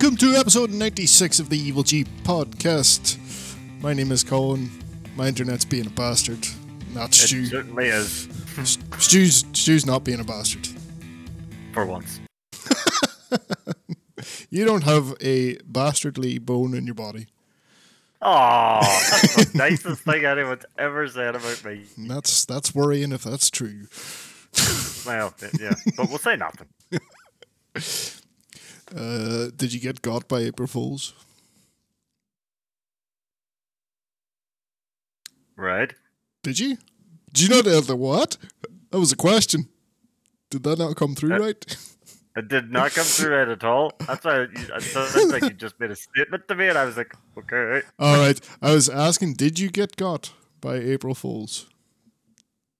welcome to episode 96 of the Evil G podcast. My name is Colin. My internet's being a bastard. Not It Stu. certainly is, Stu's, Stu's not being a bastard. for once. You don't have a bastardly bone in your body. Oh, that's the nicest thing anyone's ever said about me. That's that's worrying if that's true. Well, yeah, but we'll say nothing. Uh, did you get got by April Fools? Right? Did you? Did you not have the what? That was a question. Did that not come through Uh, right? It did not come through right at all. That's why you, it sounds like you just made a statement to me, and I was like, okay. All right. I was asking, did you get got by April Fools?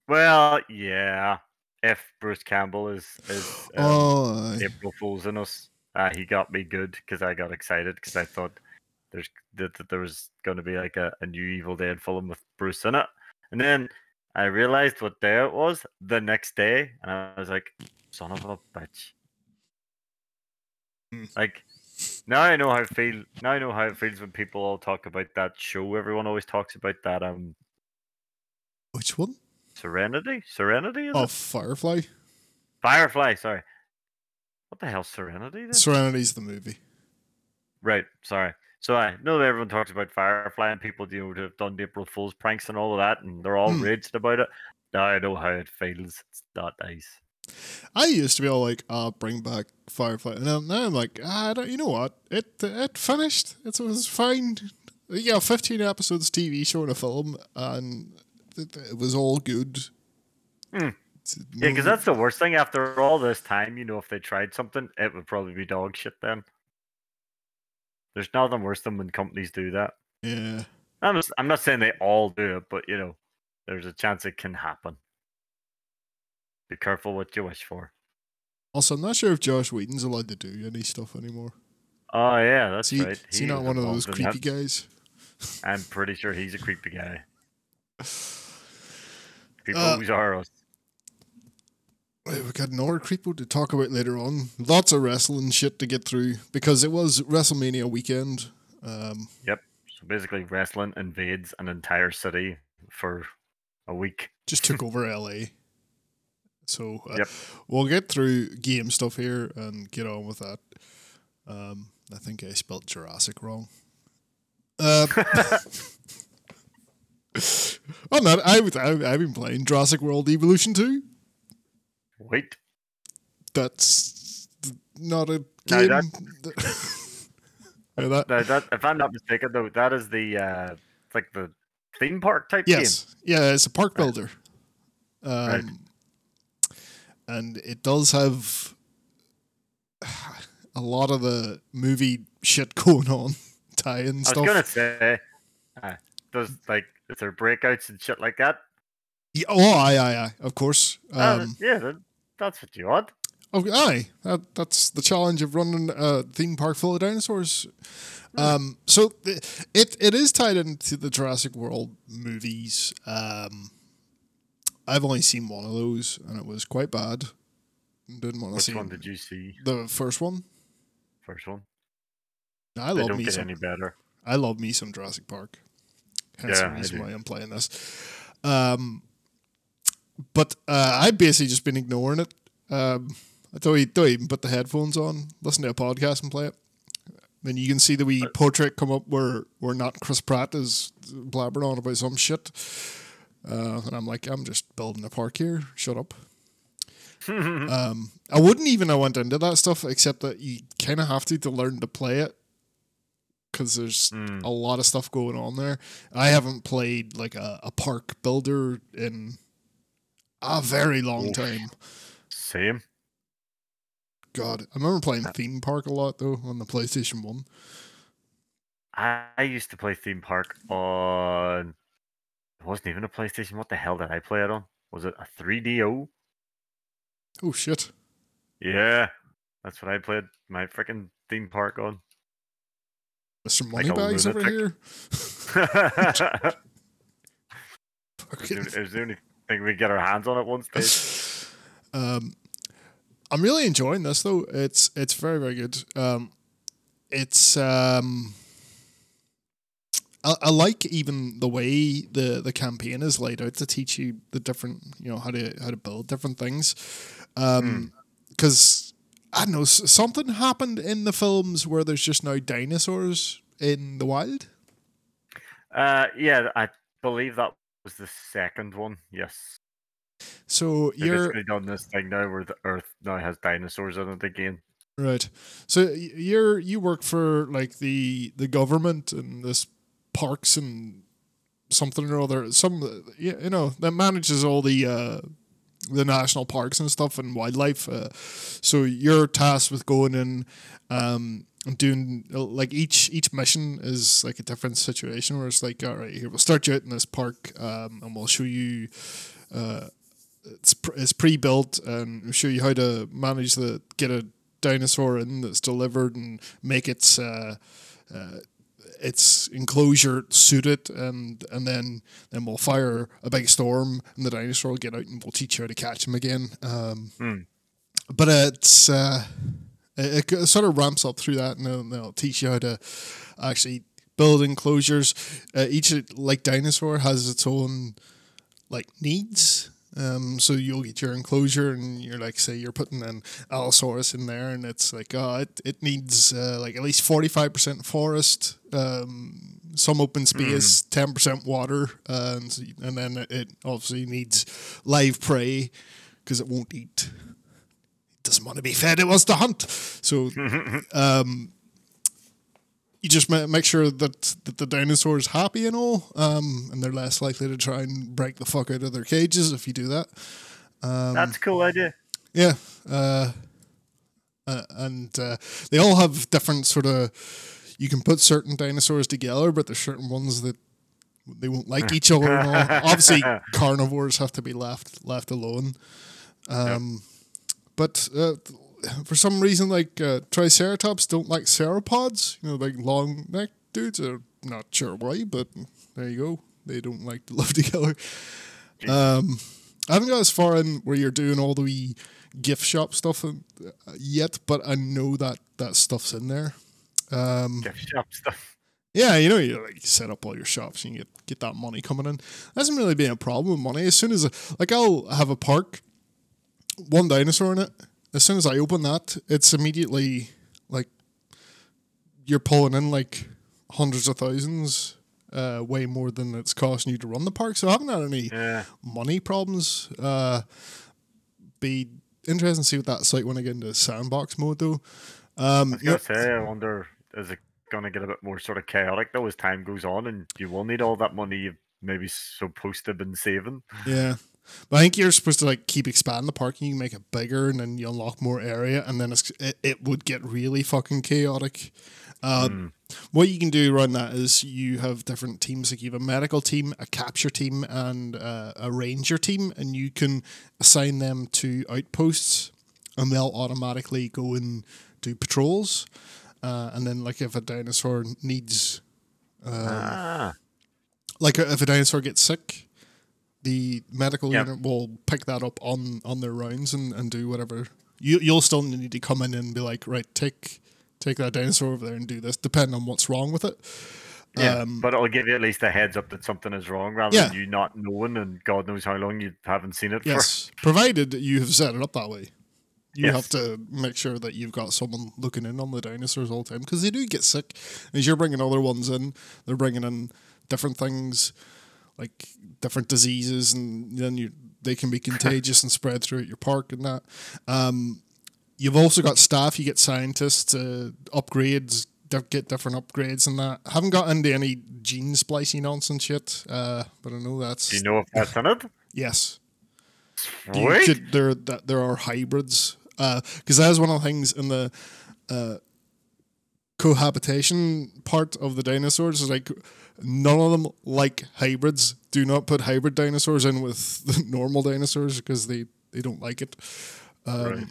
Well, yeah. If Bruce Campbell is is um, oh. April Fools in us, uh, he got me good because I got excited because I thought there's that, that there was going to be like a, a new Evil Dead film with Bruce in it, and then I realized what day it was the next day, and I was like, "Son of a bitch!" Hmm. Like now I know how it feel. Now I know how it feels when people all talk about that show. Everyone always talks about that um which one? Serenity. Serenity is Oh, it? Firefly. Firefly. Sorry. What the hell, Serenity? Then? Serenity's the movie. Right, sorry. So I know that everyone talks about Firefly and people you know have done the April Fool's pranks and all of that, and they're all Hmm. raged about it. Now I know how it feels. It's not nice. I used to be all like, "Ah, bring back Firefly," and now I'm like, "Ah, I don't, you know what? It it finished. It was fine. Yeah, 15 episodes TV show and a film, and it, it was all good." Hmm. Yeah, because that's the worst thing. After all this time, you know, if they tried something, it would probably be dog shit. Then there's nothing worse than when companies do that. yeah. I'm just, I'm not saying they all do it, but you know, there's a chance it can happen. Be careful what you wish for. Also, I'm not sure if Joss Whedon's allowed to do any stuff anymore. Oh yeah, that's Is he, right. is he not one of those creepy that. guys? I'm pretty sure he's a creepy guy. People Uh, are us. Wait, we got another creepo to talk about later on. Lots of wrestling shit to get through because it was WrestleMania weekend. Um, Yep. So basically, wrestling invades an entire city for a week. just took over LA. So uh, Yep. we'll get through game stuff here and get on with that. Um, I think I spelled Jurassic wrong. Uh, oh no, I, I, I've been playing Jurassic World Evolution 2. Wait. That's not a No, game. that- that- Now that, if I'm not mistaken, though, that is the uh, like the theme park type Yes, yeah, it's a park Right. builder, um, Right. and it does have a lot of the movie shit going on, tie-in game. I was stuff. gonna say, uh, does like is there breakouts and shit like that? Yeah, oh, aye, aye, aye, of course. Uh, Um, yeah, that, that's what you want. oh, aye, that, that's the challenge of running a theme park full of dinosaurs. Um, so it it is tied into the Jurassic World movies. Um, I've only seen one of those, and it was quite bad. Didn't want to Which see one did you see? the first one. First one. I they love me some. any better. I love me some Jurassic Park. Hence Yeah, the reason why I'm playing this. Um, but uh, I've basically just been ignoring it. Um, I don't, e- don't even put the headphones on, listen to a podcast and play it. Then you can see the wee portrait come up where where not Chris Pratt is blabbering on about some shit. Uh, and I'm like, I'm just building a park here. Shut up. um, I wouldn't even have went into that stuff except that you kind of have to to learn to play it because there's Mm. a lot of stuff going on there. I haven't played like a, a park builder in a very long Oof. time. Same. God, I remember playing Uh, theme park a lot though on the PlayStation One. I, I used to play theme park on. It wasn't even a PlayStation. What the hell did I play it on? Was it a 3DO? Oh shit! Yeah, that's what I played my freaking theme park on. Mr. Like Moneybags over lunatic. here. it, Fucking- was the, it was the only thing we get our hands on at one stage. um, I'm really enjoying this though. It's it's very very good. Um, it's um, I, I like even the way the the campaign is laid out to teach you the different you know how to how to build different things, um, because I don't know something happened in the films where there's just now dinosaurs in the wild. Uh, yeah, I believe that was the second one. Yes, So they've you're basically done this thing now where the Earth now has dinosaurs in it again. Right. So you're you work for like the the government and this parks and something or other. Some you know that manages all the uh, the national parks and stuff and wildlife. Uh, so you're tasked with going in um, and doing like each each mission is like a different situation where it's like all right here we'll start you out in this park um, and we'll show you. Uh, it's, it's pre-built and we'll show you how to manage the get a dinosaur in that's delivered and make its uh, uh, its enclosure suited and and then then we'll fire a big storm and the dinosaur will get out and we'll teach you how to catch him again um, Hmm. but it's uh, it, it sort of ramps up through that and they'll, they'll teach you how to actually build enclosures uh, each like dinosaur has its own like needs. Um, so you'll get your enclosure, and you're like, say, you're putting an Allosaurus in there, and it's like, oh, it, it needs uh, like at least forty five percent forest, um, some open space, ten percent water, uh, and and then it obviously needs live prey because it won't eat. It doesn't want to be fed; it wants to hunt. So um, you just make sure that, that the dinosaur is happy and all, um, and they're less likely to try and break the fuck out of their cages if you do that. Um, That's a cool idea. Yeah, uh, uh, and uh, they all have different sort of. You can put certain dinosaurs together, but there's certain ones that they won't like each other. And all. Obviously, carnivores have to be left left alone. Um, But uh, for some reason, like uh, Triceratops don't like sauropods. You know, like long neck dudes. I'm not sure why, but there you go. They don't like to live together. Um, I haven't got as far in where you're doing all the wee gift shop stuff uh, yet, but I know that that stuff's in there. Um, Gift shop stuff. yeah, you know, you like set up all your shops and you get get that money coming in. Hasn't really been a problem with money. As soon as like I'll have a park, one dinosaur in it. As soon as I open that, it's immediately like you're pulling in like hundreds of thousands, uh, way more than it's costing you to run the park. So I haven't had any Yeah. money problems. Uh, be interesting to see what that site when I get into sandbox mode though. Um, I say, I wonder is it gonna get a bit more sort of chaotic though as time goes on, and you will need all that money you've maybe supposed to have been saving. Yeah. But I think you're supposed to like keep expanding the park and you make it bigger and then you unlock more area and then it's, it, it would get really fucking chaotic. Uh, Mm. What you can do around that is you have different teams. Like you have a medical team, a capture team, and uh, a ranger team, and you can assign them to outposts, and they'll automatically go and do patrols. Uh, and then, like if a dinosaur needs ah, like if a dinosaur gets sick, the medical Yeah. unit will pick that up on on their rounds and, and do whatever. You you'll still need to come in and be like, right, take take that dinosaur over there and do this, depending on what's wrong with it. yeah. Um, but it'll give you at least a heads up that something is wrong, rather Yeah. than you not knowing and God knows how long you haven't seen it yes, provided you have set it up that way. You Yes. have to make sure that you've got someone looking in on the dinosaurs all the time because they do get sick. As you're bringing other ones in, they're bringing in different things, like different diseases, and then you they can be contagious and spread throughout your park and that. Um, you've also got staff. You get scientists to upgrades, get different upgrades and that. haven't got into any gene splicing nonsense yet, uh, but I know that's. Do you know if that's in it? yes you there that there are hybrids because that is one of the things in the uh, cohabitation part of the dinosaurs is like none of them like hybrids do not put hybrid dinosaurs in with the normal dinosaurs because they they don't like it um, Right.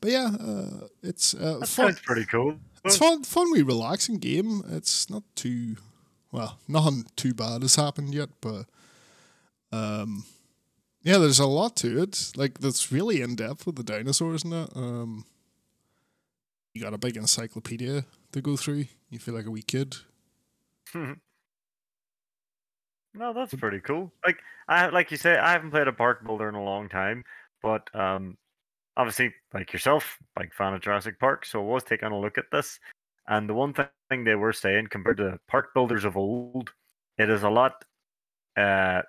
but yeah uh, it's uh, That fun pretty cool. it's fun fun wee relaxing game it's not too well nothing too bad has happened yet but um yeah there's a lot to it like that's really in depth with the dinosaurs and that um you got a big encyclopedia to go through. You feel like a wee kid. No, that's pretty cool. Like I like you say, I haven't played a park builder in a long time, but um, obviously, like yourself, like fan of Jurassic Park, so I was taking a look at this, and the one thing they were saying compared to park builders of old, it is a lot. Uh,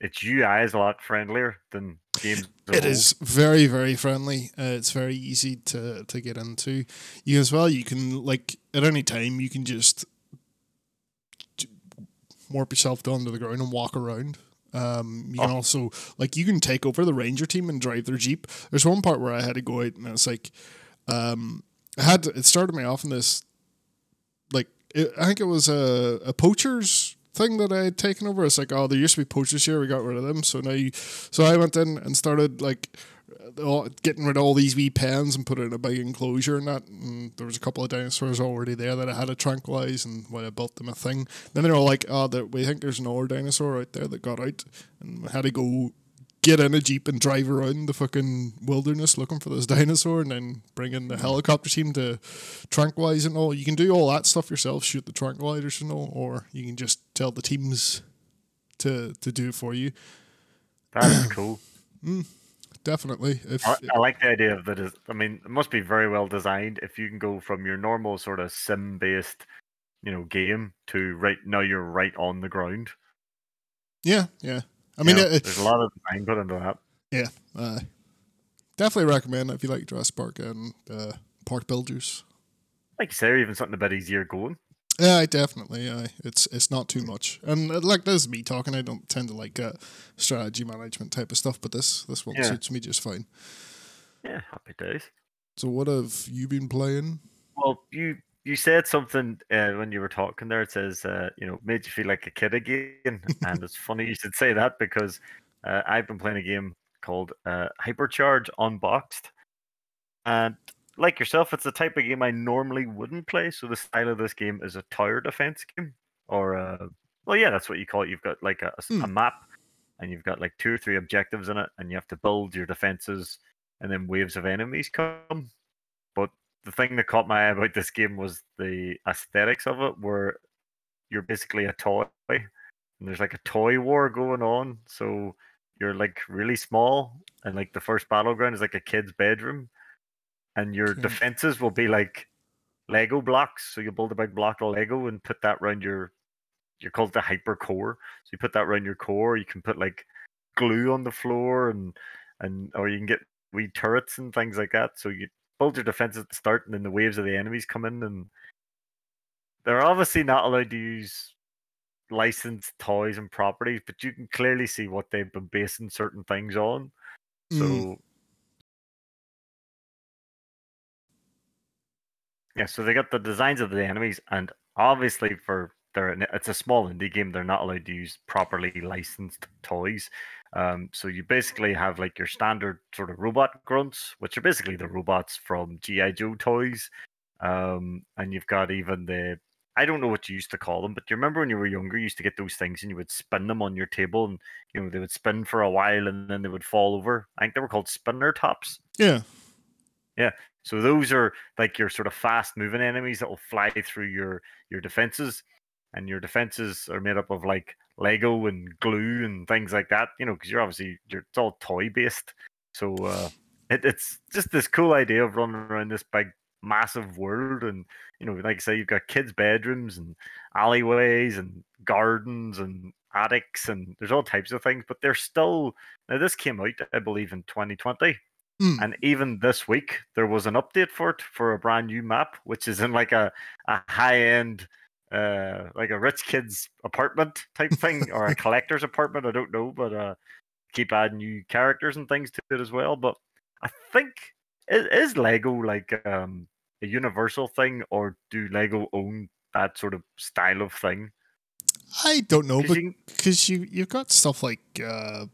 its UI is a lot friendlier than games. It is very very friendly. Uh, it's very easy to to get into. You as well. You can like at any time you can just warp yourself down to the ground and walk around. Um, you can Oh. also like you can take over the ranger team and drive their jeep. There's one part where I had to go out and it's like, um, I had to, it started me off in this like it, I think it was a, a poachers thing that I had taken over. It's like, oh, there used to be poachers here. We got rid of them. So now, you, so I went in and started like getting rid of all these wee pens and put it in a big enclosure and that. And there was a couple of dinosaurs already there that I had to tranquilize and when I built them a thing. Then they were all like, oh, we think there's an older dinosaur out there that got out, and we had to go. Get in a jeep and drive around the fucking wilderness looking for this dinosaur, and then bring in the mm. helicopter team to tranquilize and all. You can do all that stuff yourself, shoot the tranquilizers and all, or you can just tell the teams to to do it for you. That is cool. Mm, definitely, if I, I like the idea of that. I mean, it must be very well designed if you can go from your normal sort of sim-based, you know, game to right now you're right on the ground. yeah, yeah. I mean, know, it, there's a lot of design put into that. yeah, uh, definitely recommend if you like Jurassic Park and uh, Park Builders. Like you say, even something a bit easier going. Yeah, definitely. Yeah, it's it's not too much, and uh, like this is me talking. I don't tend to like uh, strategy management type of stuff, but this this one Yeah. suits me just fine. Yeah, happy days. So, what have you been playing? Well, you you said something uh, when you were talking there. It says, uh, you know, made you feel like a kid again, and it's funny you should say that because uh, I've been playing a game called uh, Hypercharge Unboxed, and like yourself, it's the type of game I normally wouldn't play. So the style of this game is a tower defense game, or uh, well, yeah, that's what you call it. You've got like a, a s- a Hmm. map, and you've got like two or three objectives in it, and you have to build your defenses, and then waves of enemies come. But the thing that caught my eye about this game was the aesthetics of it, where you're basically a toy, and there's like a toy war going on. So you're like really small, and like the first battleground is like a kid's bedroom, and your Okay. defenses will be like Lego blocks. So you build a big block of Lego and put that around your. You're called the hyper core. So you put that around your core. You can put like glue on the floor and and or you can get wee turrets and things like that. So you build your defenses at the start, and then the waves of the enemies come in, and they're obviously not allowed to use licensed toys and properties, but you can clearly see what they've been basing certain things on. So, Mm. yeah, so they got the designs of the enemies, and obviously for their it's a small indie game, they're not allowed to use properly licensed toys. Um, so you basically have like your standard sort of robot grunts, which are basically the robots from GI Joe toys, um, and you've got even the I don't know what you used to call them, but you remember when you were younger, you used to get those things and you would spin them on your table, and you know they would spin for a while and then they would fall over. I think they were called spinner tops. Yeah, yeah, So those are like your sort of fast moving enemies that will fly through your your defenses, and your defenses are made up of like Lego and glue and things like that. You know, because you're obviously you're it's all toy based. So uh, it, it's just this cool idea of running around this big massive world, and you know, like I say, you've got kids' bedrooms and alleyways and gardens and attics, and there's all types of things. But they're still now. This came out, I believe, in 2020. Mm. And even this week, there was an update for it for a brand new map, which is in like a, a high end, uh, like a rich kid's apartment type thing or a collector's apartment. I don't know, but uh, keep adding new characters and things to it as well. But I think is, is Lego like um, a universal thing, or do Lego own that sort of style of thing? I don't know, but you because you you've got stuff like uh,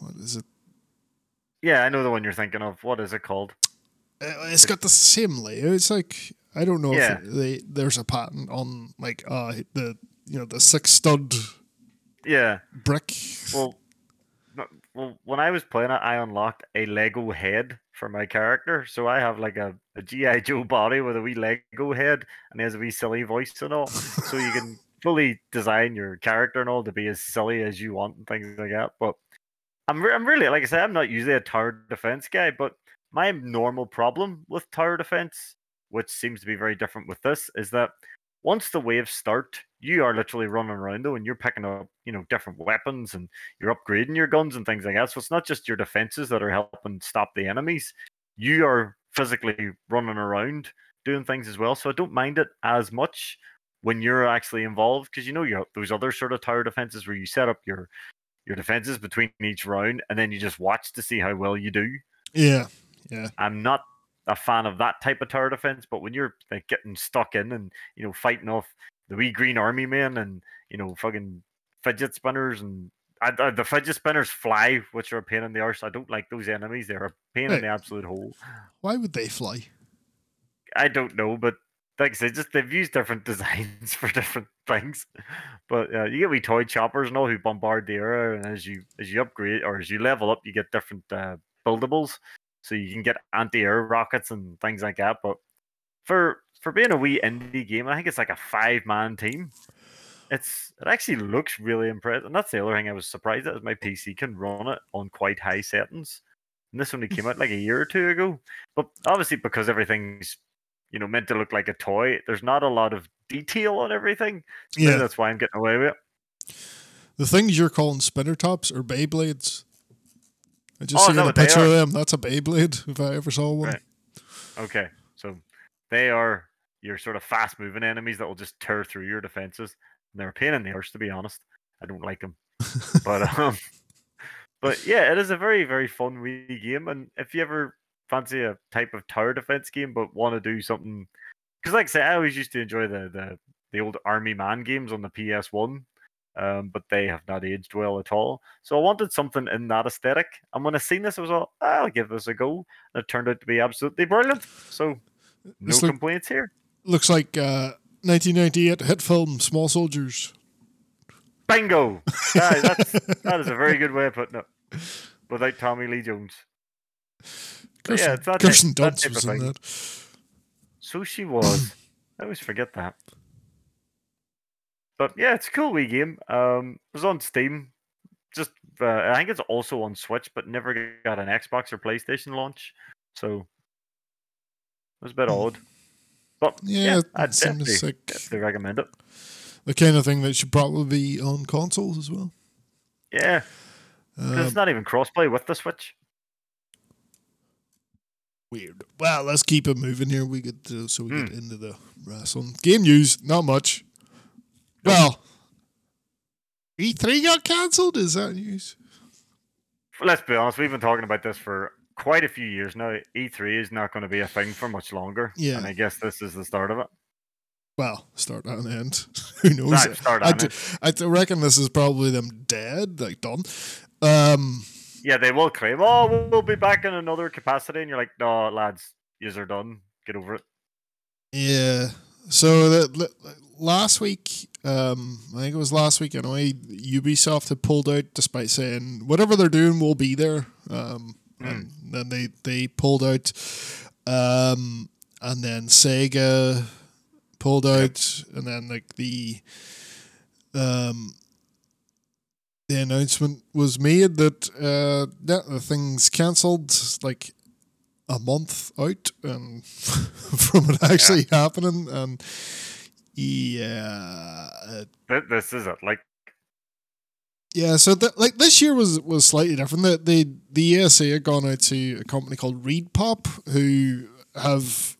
what is it? yeah, I know the one you're thinking of. What is it called? Uh, It's got the same layout. It's like I don't know Yeah. if they, there's a patent on like uh the you know the six stud Yeah. brick. Well, no, well, when I was playing it, I unlocked a Lego head for my character. So I have like a, a GI Joe body with a wee Lego head, and he has a wee silly voice and all. so you can fully design your character and all to be as silly as you want and things like that. But I'm re- I'm really like I said, I'm not usually a tower defense guy, but my normal problem with tower defense, which seems to be very different with this, is that once the waves start, you are literally running around though, and you're picking up, you know, different weapons and you're upgrading your guns and things like that. So it's not just your defenses that are helping stop the enemies. You are physically running around doing things as well. So I don't mind it as much when you're actually involved because you know you have those other sort of tower defenses where you set up your your defenses between each round and then you just watch to see how well you do. Yeah, yeah. I'm not a fan of that type of tower defense, but when you're like getting stuck in and you know fighting off the wee green army men and you know fucking fidget spinners and uh, uh, the fidget spinners fly, which are a pain in the arse. I don't like those enemies; they're a pain Right. in the absolute hole. Why would they fly? I don't know, but like I said, just they've used different designs for different things. But uh, you get wee toy choppers and all who bombard the air, and as you as you upgrade or as you level up, you get different uh, buildables, so you can get anti-air rockets and things like that. But for for being a wee indie game, I think it's like a five-man team. It's it actually looks really impressive, and that's the other thing I was surprised at is my PC can run it on quite high settings. And this only came out like a year or two ago. But obviously, because everything's you know meant to look like a toy, there's not a lot of detail on everything. So Yeah. that's why I'm getting away with it. The things you're calling spinner tops are Beyblades. I just Oh, seen a picture of them. That's a Beyblade if I ever saw one. Right. Okay, so they are your sort of fast-moving enemies that will just tear through your defenses. And they're a pain in the arse, to be honest. I don't like them, but um, but yeah, it is a very very fun wee game. And if you ever fancy a type of tower defense game, but want to do something, because like I say, I always used to enjoy the the the old Army Man games on the PS One. Um, but they have not aged well at all. So I wanted something in that aesthetic. And when I seen this, I was all, I'll give this a go. And it turned out to be absolutely brilliant. So no like- complaints here. Looks like uh, 1998 hit film Small Soldiers. Bingo! That, that's, that is a very good way of putting it. Without Tommy Lee Jones. Kirsten, yeah, it's that Kirsten Dunst was in thing. that. So she was. I always forget that. But yeah, it's a cool wee game. Um, it was on Steam. Just uh, I think it's also on Switch, but never got an Xbox or PlayStation launch. So it was a bit Hmm. odd. But Yeah, yeah, I'd definitely, like- definitely recommend it. The kind of thing that should probably be on consoles as well. Yeah, Um, it's not even crossplay with the Switch. weird. Well, let's keep it moving here. We get to, so we get Hmm. into the wrestling game news. Not much. Well, E3 got cancelled. Is that news? Let's be honest, we've been talking about this for quite a few years now. E3 is not going to be a thing for much longer. Yeah. And I guess this is the start of it. Well, start and end. Who knows? Right, start I, and d- I reckon this is probably them dead, like done. Um, Yeah, they will claim, oh, we'll- be back in another capacity. And you're like, no, lads, yous are done. Get over it. Yeah. So the, l- last week, um, I think it was last week anyway, Ubisoft had pulled out despite saying whatever they're doing will be there. Um, and then they, they pulled out. Um, and then Sega pulled out. And then like the um, the announcement was made that uh, yeah, the thing's cancelled like a month out and from it actually happening and yeah This is it. Like, yeah so like this year was was slightly different the, the the ESA had gone out to a company called ReedPop who have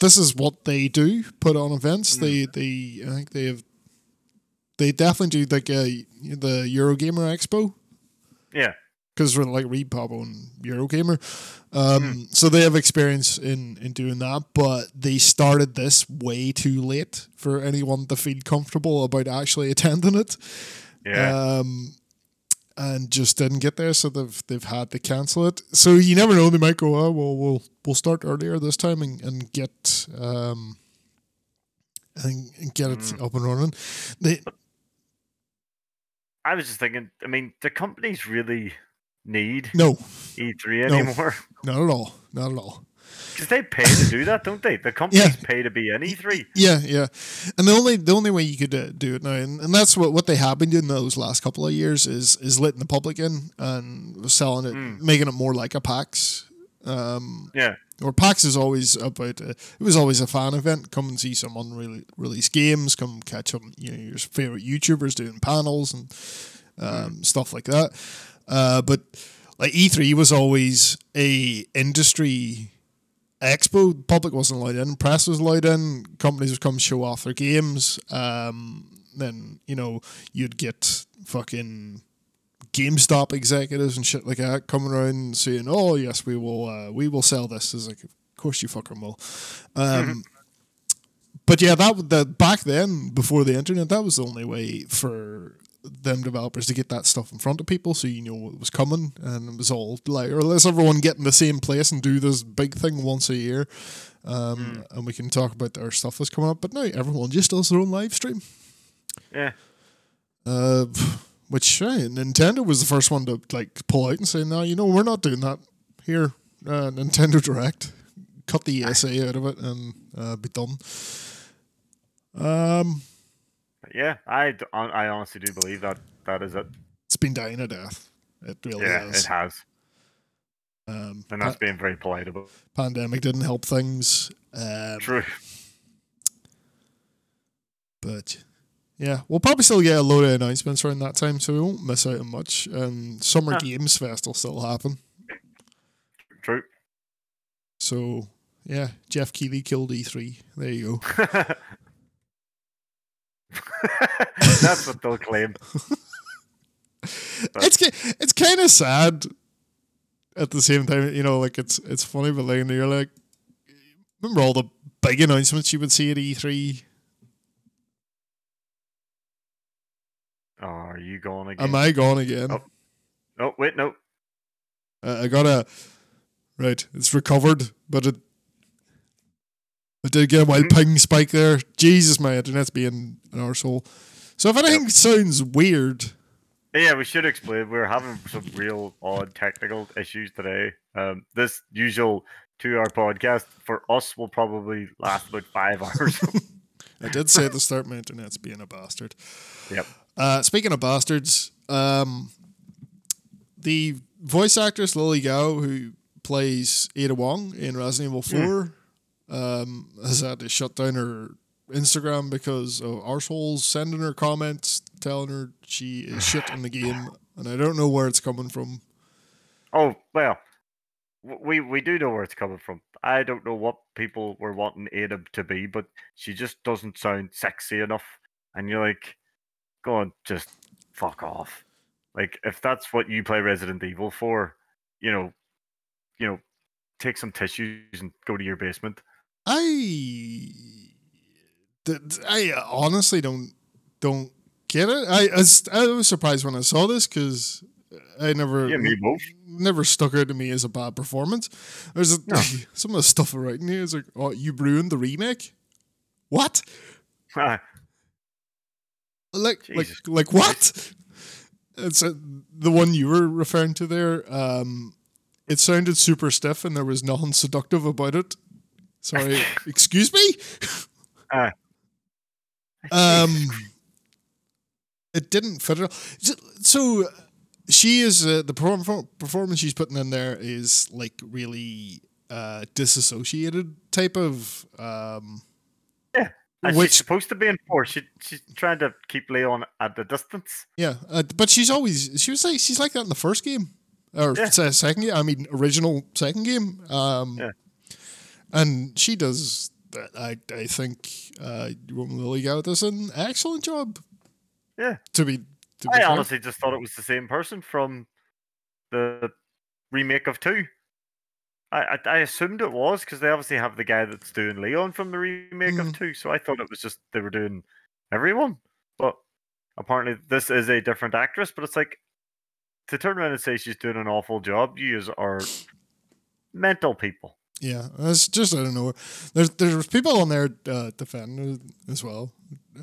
this is what they do put on events they mm. they I think they have they definitely do like a, the Eurogamer Expo yeah. Because we're like ReedPop on Eurogamer. Um, So they have experience in, in doing that, but they started this way too late for anyone to feel comfortable about actually attending it. Yeah. Um, and just didn't get there, so they've they've had to cancel it. So you never know; they might go, "Oh, well, we'll we'll start earlier this time and, and get um and, and get it Mm. up and running." They I was just thinking. I mean, the companies really need No, E3 No. anymore not at all. Not at all. because they pay to do that, don't they? The companies pay to be in E E3. Yeah, yeah. And the only the only way you could uh, do it now, and, and that's what, what they have been doing those last couple of years is is letting the public in and selling it, Mm. making it more like a PAX. Um, Yeah, or PAX is always about uh, it was always a fan event. Come and see some unreleased games. Come catch up, you know, your favorite YouTubers doing panels and um, stuff like that. Uh, but like E3 was always a industry expo. Public wasn't allowed in. Press was allowed in. Companies would come show off their games. Um, then you know you'd get fucking GameStop executives and shit like that coming around saying, "Oh yes, we will. Uh, we will sell this." Is like, of course you fucking will. Um, but yeah, that the back then before the internet, that was the only way for them developers to get that stuff in front of people, so you know what was coming, and it was all like, or let's everyone get in the same place and do this big thing once a year, um, and we can talk about our stuff that's coming up. But now everyone just does their own live stream. yeah. Uh, which uh, Nintendo was the first one to like pull out and say, "No, you know, we're not doing that here." Uh, Nintendo Direct, cut the ESA out of it and uh, be done. Um, yeah, I, I honestly do believe that that is it. it's been dying a death. It really Yeah, is. it has, Um, and that's pa- being very polite about. it. pandemic didn't help things. Um, True. but yeah, we'll probably still get a load of announcements around that time, so we won't miss out on much. Um, Summer Huh. Games Fest will still happen. True. So yeah, Geoff Keighley killed E3. There you go. That's what they'll claim. it's it's kind of sad at the same time. You know, like it's it's funny, but like you're like, remember all the big announcements you would see at E E3. Oh, are you going again? Am I gone again? Oh. Oh, wait, no. Uh, I got a right. It's recovered, but it. I did get a wild Mhm. ping spike there. Jesus, my internet's being an arsehole. So if anything sounds weird, Yeah, we should explain. We're having some real odd technical issues today. Um, this usual two-hour podcast for us will probably last about five hours. I did say at the start my internet's being a bastard. yep. Uh, speaking of bastards, um, the voice actress Lily Gao, who plays Ada Wong in Resident Evil 4, um, has had to shut down her Instagram because of arseholes sending her comments telling her she is shit in the game. And I don't know where it's coming from. Oh well, we we do know where it's coming from. I don't know what people were wanting Ada to be, but she just doesn't sound sexy enough. And you're like, go on, just fuck off. Like if that's what you play Resident Evil for, you know, you know, take some tissues and go to your basement. I, I honestly don't don't get it. I, I was, I was surprised when I saw this because I never Yeah, me both. never stuck out to me as a bad performance. There's a, No. some of the stuff writing here is like, oh, you ruined the remake. What? Like, Jesus like, like what? It's uh the one you were referring to there. Um, it sounded super stiff, and there was nothing seductive about it. Sorry, excuse me. ah. Um, it didn't fit at all. So- she is uh, the perform- performance she's putting in there is like really uh, disassociated type of. Um, And which she's supposed to be in four. She, she's trying to keep Leon at the distance. yeah, uh, but she's always she was like she's like that in the first game or Yeah. second game. I mean, original second game. Um, Yeah. And she does. that. I I think uh, Lily Gao does an excellent job. Yeah. To be. To be I fair. honestly just thought it was the same person from the remake of two. I I, I assumed it was because they obviously have the guy that's doing Leon from the remake Mhm. of two. So I thought it was just they were doing everyone, but apparently this is a different actress. But it's like to turn around and say she's doing an awful job. You are mental people. Yeah, it's just I don't know. There's there's people on there uh, defending as well.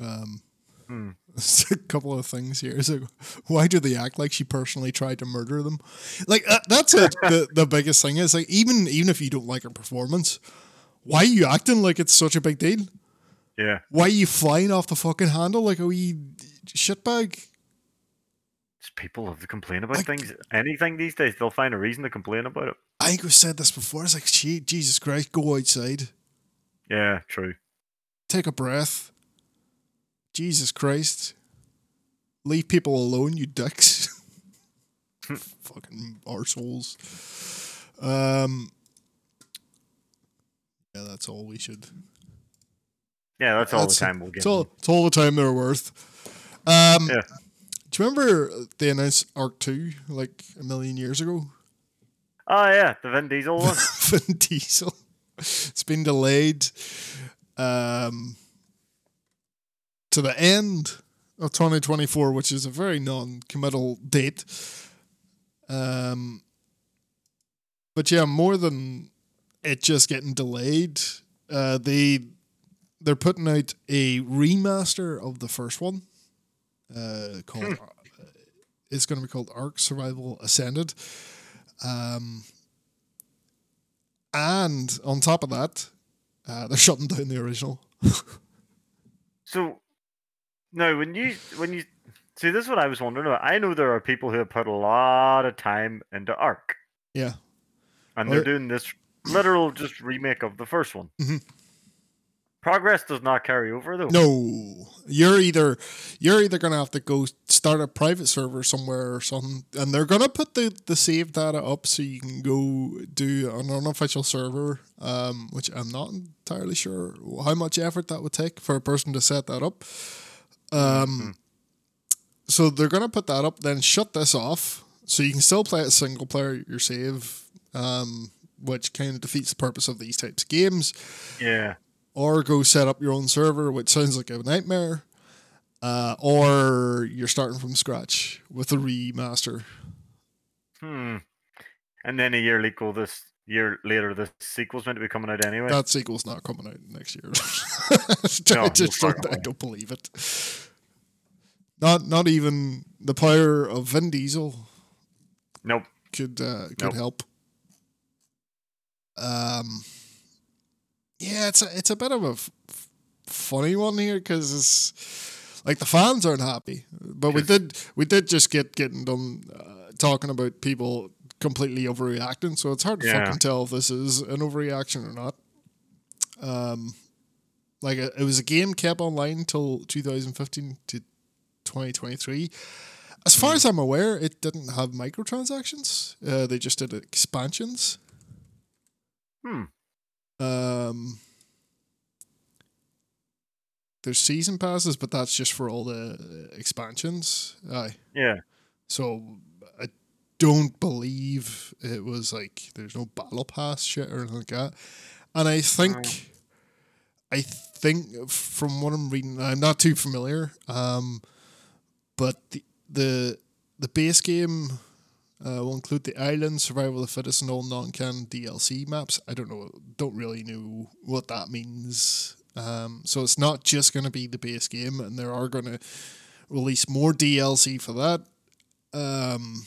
Um, Hmm. A couple of things here. So, why do they act like she personally tried to murder them? Like uh, that's it. the the biggest thing is like even even if you don't like her performance, why are you acting like it's such a big deal? Yeah. Why are you flying off the fucking handle like a wee shitbag? Just people love to complain about Like- things. Anything these days, they'll find a reason to complain about it. I think we said this before. It's like, gee, Jesus Christ, go outside, Yeah, true. take a breath. Jesus Christ, leave people alone, you dicks. Fucking arseholes. Um, yeah, that's all we should. Yeah, that's all That's- the time we'll get. It's all, it's all the time they're worth. Um, Yeah. Do you remember they announced Ark 2 like a million years ago? Oh yeah, the Vin Diesel one. Vin Diesel. It's been delayed um, to the end of 2024, which is a very non-committal date. Um, but yeah, more than it just getting delayed, uh, they they're putting out a remaster of the first one. Uh, called it's going to be called Ark Survival Ascended. Um, and on top of that, uh, they're shutting down the original. So, no, when you when you see this, is what I was wondering about. I know there are people who have put a lot of time into Ark, Yeah. and Well, they're doing this literal just remake of the first one. Mhm. Progress does not carry over though. No, you're either you're either gonna have to go start a private server somewhere or something, and they're gonna put the, the save data up so you can go do an unofficial server, um, which I'm not entirely sure how much effort that would take for a person to set that up. Um, so they're gonna put that up, then shut this off, so you can still play it single player your save, um, which kind of defeats the purpose of these types of games Yeah. Or go set up your own server, which sounds like a nightmare, uh, or you're starting from scratch with a remaster. Hmm. And then a year later, this year later, the sequel's meant to be coming out anyway. That sequel's not coming out next year. No, I just don't, I don't believe it. Not not even the power of Vin Diesel nope. could uh, could Nope. help. Um, yeah, it's a it's a bit of a f- funny one here because it's like the fans aren't happy, but we did we did just get getting done uh, talking about people completely overreacting, so it's hard to Yeah. fucking tell if this is an overreaction or not. Um, like it, it was a game kept online till 2015 to 2023. As far as I'm aware, it didn't have microtransactions. Uh, they just did expansions. Hmm. Um, there's season passes, but that's just for all the expansions. Aye. Yeah. So I don't believe it was like there's no battle pass shit or anything like that. And I think, I think from what I'm reading, I'm not too familiar. Um, but the the the base game uh, will include the island, survival of the fittest, and all non-canon DLC maps. I don't know, don't really know what that means. Um, so it's not just going to be the base game, and there are going to release more DLC for that. Um,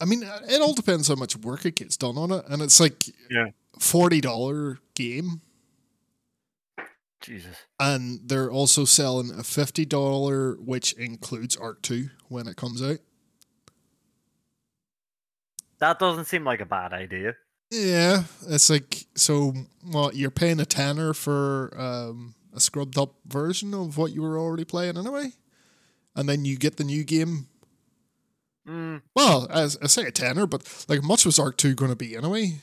I mean, it all depends how much work it gets done on it, and it's like Yeah. forty dollar game, Jesus. and they're also selling a fifty dollar, which includes Ark Two when it comes out. That doesn't seem like a bad idea. Yeah, it's like so. What you're paying a tenner for um, a scrubbed up version of what you were already playing anyway, and then you get the new game. Mm, Well, as I say a tenner, but like much was Ark Two going to be anyway?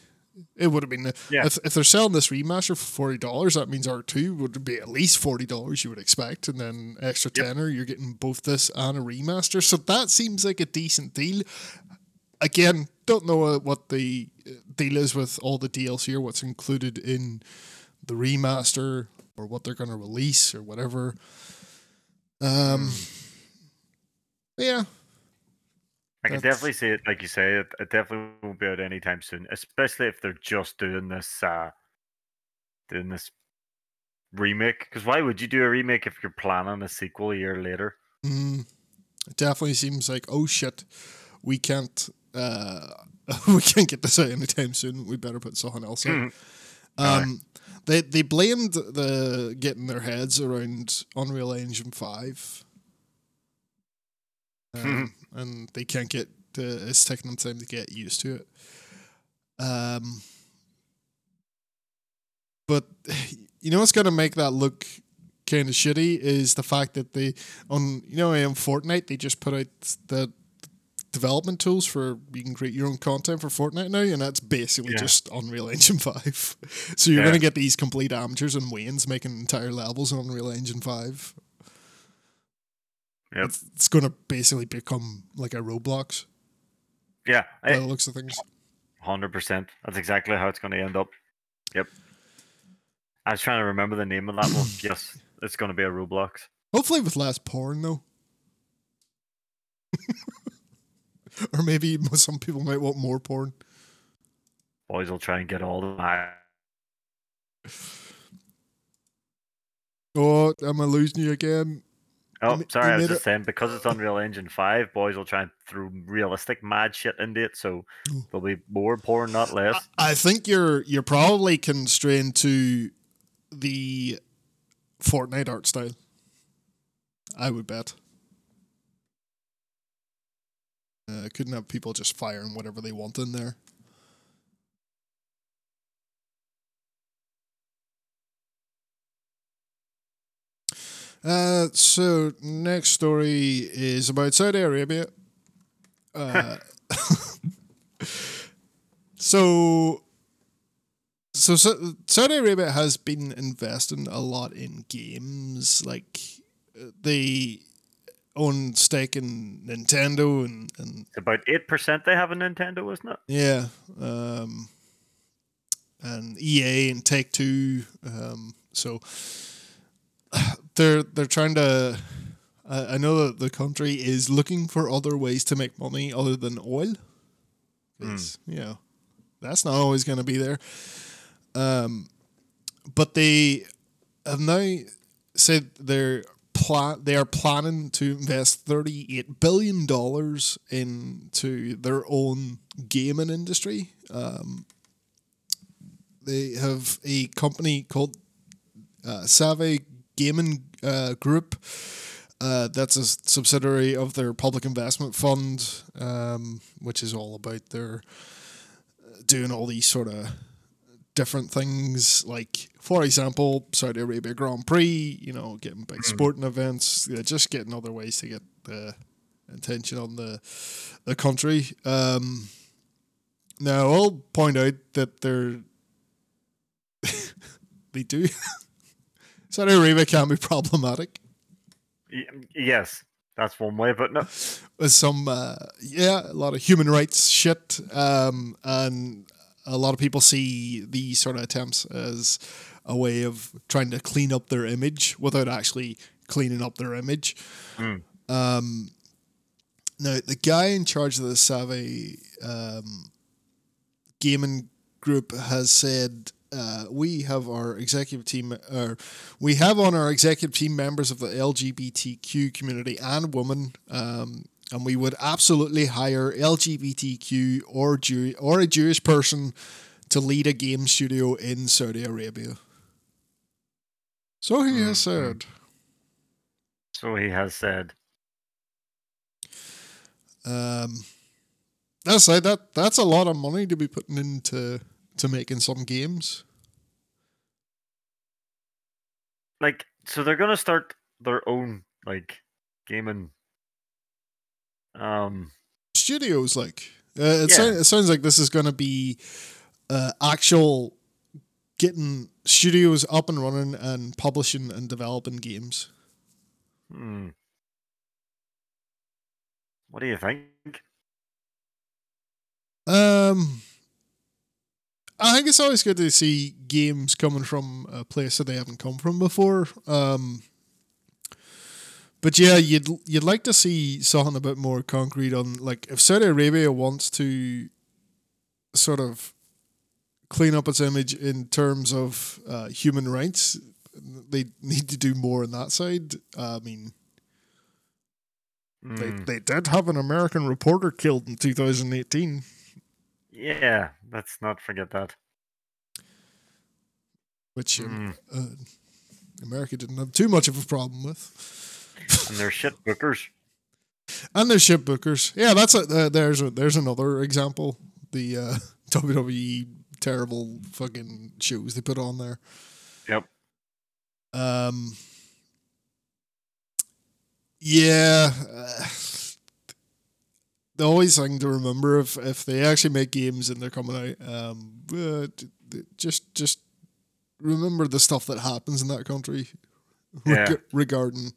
It would have been Yeah. if if they're selling this remaster for forty dollars, that means Ark Two would be at least forty dollars. You would expect, and then extra Yep. tenner, you're getting both this and a remaster. So that seems like a decent deal. Again, don't know what the deal is with all the DLC or what's included in the remaster or what they're going to release or whatever. Um, yeah, I can That's- definitely see it, like you say, it, it definitely won't be out anytime soon, especially if they're just doing this, uh, doing this remake. Because why would you do a remake if you're planning a sequel a year later? Mm, it definitely seems like oh shit, we can't uh, we can't get this out anytime soon. We better put something else out. Mhm. Um, they they blamed the getting their heads around Unreal Engine five, um, and they can't get. Uh, it's taking them time to get used to it. Um, but you know what's going to make that look kind of shitty is the fact that they on you know in Fortnite they just put out the development tools for you can create your own content for Fortnite now, and that's basically Yeah. just Unreal Engine Five. so you're Yeah. gonna get these complete amateurs and Waynes making entire levels in Unreal Engine Five. Yep. It's, it's gonna basically become like a Roblox Yeah, by the eh, looks of things. hundred percent. That's exactly how it's going to end up. Yep. I was trying to remember the name of that one. Yes, it's going to be a Roblox. Hopefully with less porn though. or maybe some people might want more porn. Boys will try and get all the. I- Oh, am I losing you again? Oh, sorry, I was just saying because it's Unreal Engine Five, boys will try and throw realistic mad shit into it, so Ooh. there'll be more porn, not less. I think you're you're probably constrained to the Fortnite art style. I would bet. Uh, couldn't have people just firing whatever they want in there. Uh, so next story is about Saudi Arabia. Uh, so, so, so Saudi Arabia has been investing a lot in games. Like uh, they own stake in Nintendo and and It's about eight percent they have a Nintendo, isn't it? yeah, um, and EA and Take Two. Um, so they're they're trying to. I I know that the country is looking for other ways to make money other than oil. 'Cause, you know, that's not always going to be there. Um, but they have now said they're plan they are planning to invest thirty eight billion dollars into their own gaming industry. Um, they have a company called uh, Savvy Gaming uh, Group. Uh, that's a subsidiary of their public investment fund, um, which is all about their uh, doing all these sort of different things. Like, for example, Saudi Arabia Grand Prix. You know, getting big sporting events. Yeah, just getting other ways to get the attention on the the country. Um, now, I'll point out that they're they do. Saudi Arabia can be problematic. Yes, that's one way, but no. with some uh, yeah a lot of human rights shit um, and a lot of people see these sort of attempts as a way of trying to clean up their image without actually cleaning up their image Mm. um, now the guy in charge of the Savvy um, gaming group has said uh, we have our executive team, or we have on our executive team members of the LGBTQ community and women, um, and we would absolutely hire LGBTQ or Jew or a Jewish person to lead a game studio in Saudi Arabia. So he has Mhm. said. So he has said. Um, that's like that. That's a lot of money to be putting into to making some games. like so they're gonna start their own like gaming um Studios, like uh, it, Yeah. sound, it sounds like this is going to be uh, actual getting studios up and running and publishing and developing games. hmm. what do you think Um, I think it's always good to see games coming from a place that they haven't come from before. Um, but yeah, you'd you'd like to see something a bit more concrete on like if Saudi Arabia wants to sort of clean up its image in terms of uh, human rights. they need to do more on that side. I mean, Mm, they they did have an American reporter killed in 2018. yeah, let's not forget that. which Mm, uh, America didn't have too much of a problem with. And they're shit bookers. And there's ship bookers. Yeah, that's a uh, there's a, there's another example. The uh, WWE terrible fucking shows they put on there. Yep. Um. Yeah. Uh, the always thing to remember if if they actually make games and they're coming out, um, uh, just just remember the stuff that happens in that country reg- Yeah. regarding.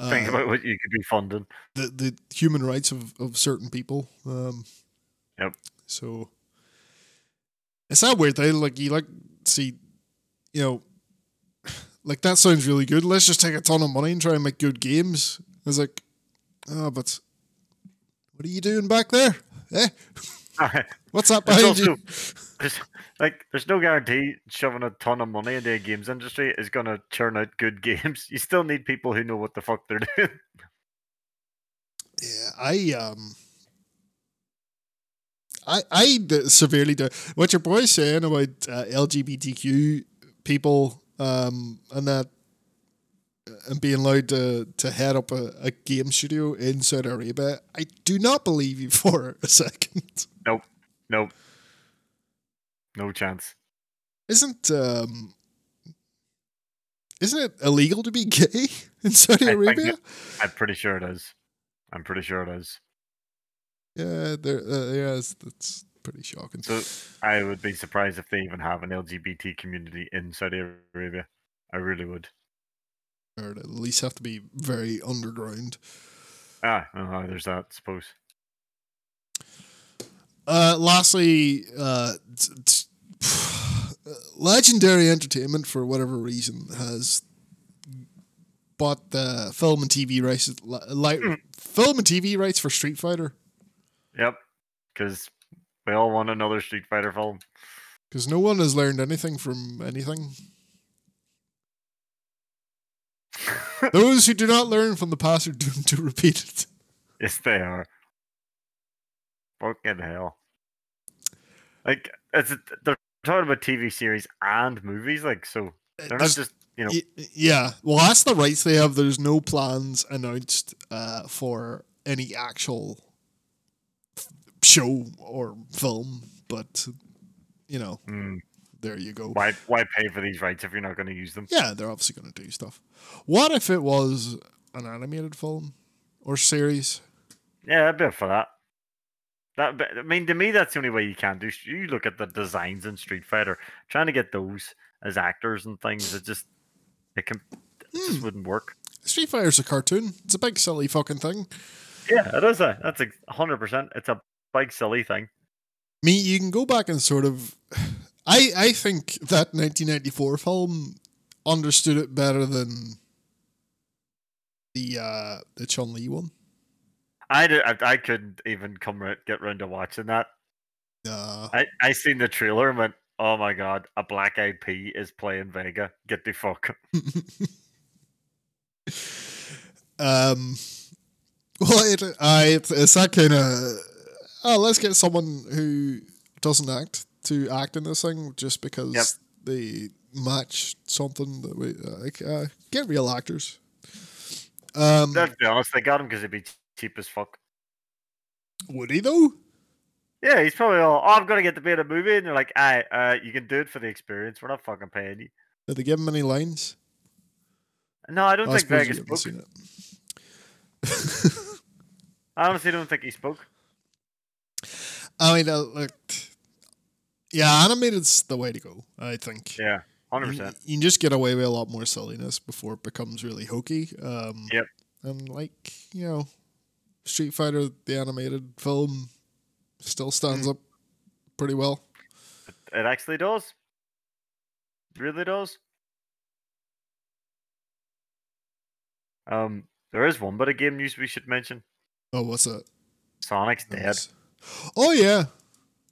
Uh, Think about what you could be funding. the the human rights of, of certain people. Um, Yep. So it's that weird thing. Like you like see, you know, like that sounds really good. Let's just take a ton of money and try and make good games. It's like, oh, but what are you doing back there? Eh? What's up behind you? There's, like, there's no guarantee shoving a ton of money into the games industry is going to churn out good games. You still need people who know what the fuck they're doing. Yeah, I um, I I severely do. What your boy's saying about uh, LGBTQ people um and that uh, and being allowed to to head up a, a game studio in Saudi Arabia, I do not believe you for a second. Nope. No chance. Isn't um. Isn't it illegal to be gay in Saudi I Arabia? it- I'm pretty sure it is. I'm pretty sure it is. Yeah, there. Uh, yeah, it's, that's pretty shocking. So I would be surprised if they even have an LGBT community in Saudi Arabia. I really would. or at least have to be very underground. Ah, uh, there's that, I suppose. Uh, lastly, uh, t- t- Legendary Entertainment, for whatever reason, has bought the film and TV rights, like Hmm. film and TV rights for Street Fighter, Yep. Because we all want another Street Fighter film. because no one has learned anything from anything. Those who do not learn from the past are doomed to repeat it. yes, they are. Fucking hell. Like, it's they're talking about TV series and movies, like, so they're not just, you know, yeah, well, that's the rights they have. There's no plans announced uh, for any actual show or film, but you know, mm, there you go. why why pay for these rights if you're not going to use them? Yeah, they're obviously going to do stuff. What if it was an animated film or series? Yeah, a bit for that. That, I mean, to me, that's the only way you can do. You look at the designs in Street Fighter, trying to get those as actors and things, it just it can it just Hmm. wouldn't work. Street Fighter's a cartoon. It's a big silly fucking thing. Yeah, it is a that's a hundred percent. It's a big silly thing. Me, you can go back and sort of. I I think that 1994 film understood it better than the uh the Chun Li one. I, I I couldn't even come ra- get round to watching that. Uh, I I seen the trailer and went, oh my god, a black eyed is playing Vega. Get the fuck. um, well, it, I it's, that kind of. Oh, let's get someone who doesn't act to act in this thing just because Yep. they match something that we like. Uh, get real actors. Um, Let's be honest, they got him because he'd be cheap as fuck. would he though? Yeah, he's probably all, oh, I'm gonna get to be in a movie, and they're like, aye, uh, you can do it for the experience. We're not fucking paying you. Did they give him any lines? No, I don't I think Vegas spoke. seen it. I honestly don't think he spoke. I mean, uh, like, yeah, animated's the way to go. I think. Yeah, hundred You, percent. you can just get away with a lot more silliness before it becomes really hokey. Um, Yep. And like you know, Street Fighter the animated film still stands Mm. up pretty well. It actually does. It really does. Um, there is one bit of game news we should mention. Oh, what's that? Sonic's dead. Oh yeah,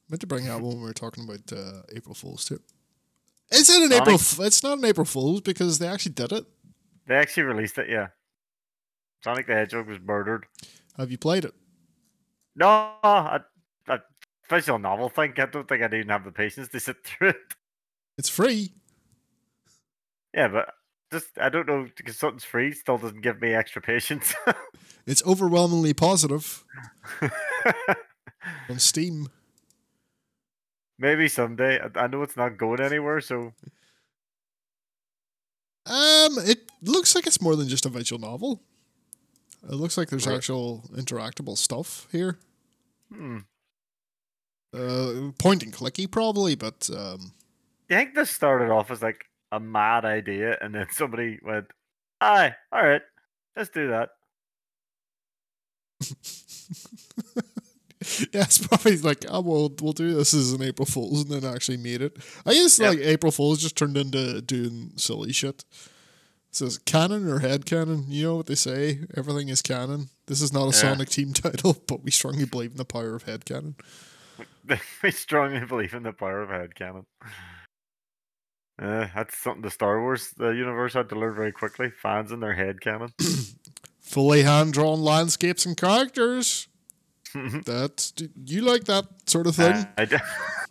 meant to bring that when we were talking about uh, April Fool's too. Is it an Sonic- April? F- it's not an April Fool's because they actually did it. They actually released it, yeah. Sonic the Hedgehog was murdered. Have you played it? No, I, I, visual novel thing. I don't think I'd even have the patience to sit through it. It's free. Yeah, but just I don't know because something's free still doesn't give me extra patience. It's overwhelmingly positive on Steam. Maybe someday. I, I know it's not going anywhere, so Um, it looks like it's more than just a visual novel. It looks like there's Right. actual interactable stuff here. hmm. Uh, point and clicky probably, but um, you think this started off as like a mad idea, and then somebody went, "Aye, all right, let's do that." yeah, it's probably like, oh, we'll, we'll do this as an April Fool's, and then actually made it. I guess Yep. like April Fool's just turned into doing silly shit. Says canon or head canon. You know what they say? Everything is canon. This is not a Yeah. Sonic team title, but we strongly believe in the power of head canon. we strongly believe in the power of headcanon. Uh, that's something the Star Wars the universe had to learn very quickly. Fans in their headcanon. Fully hand drawn landscapes and characters. That's you like that sort of thing. I, do,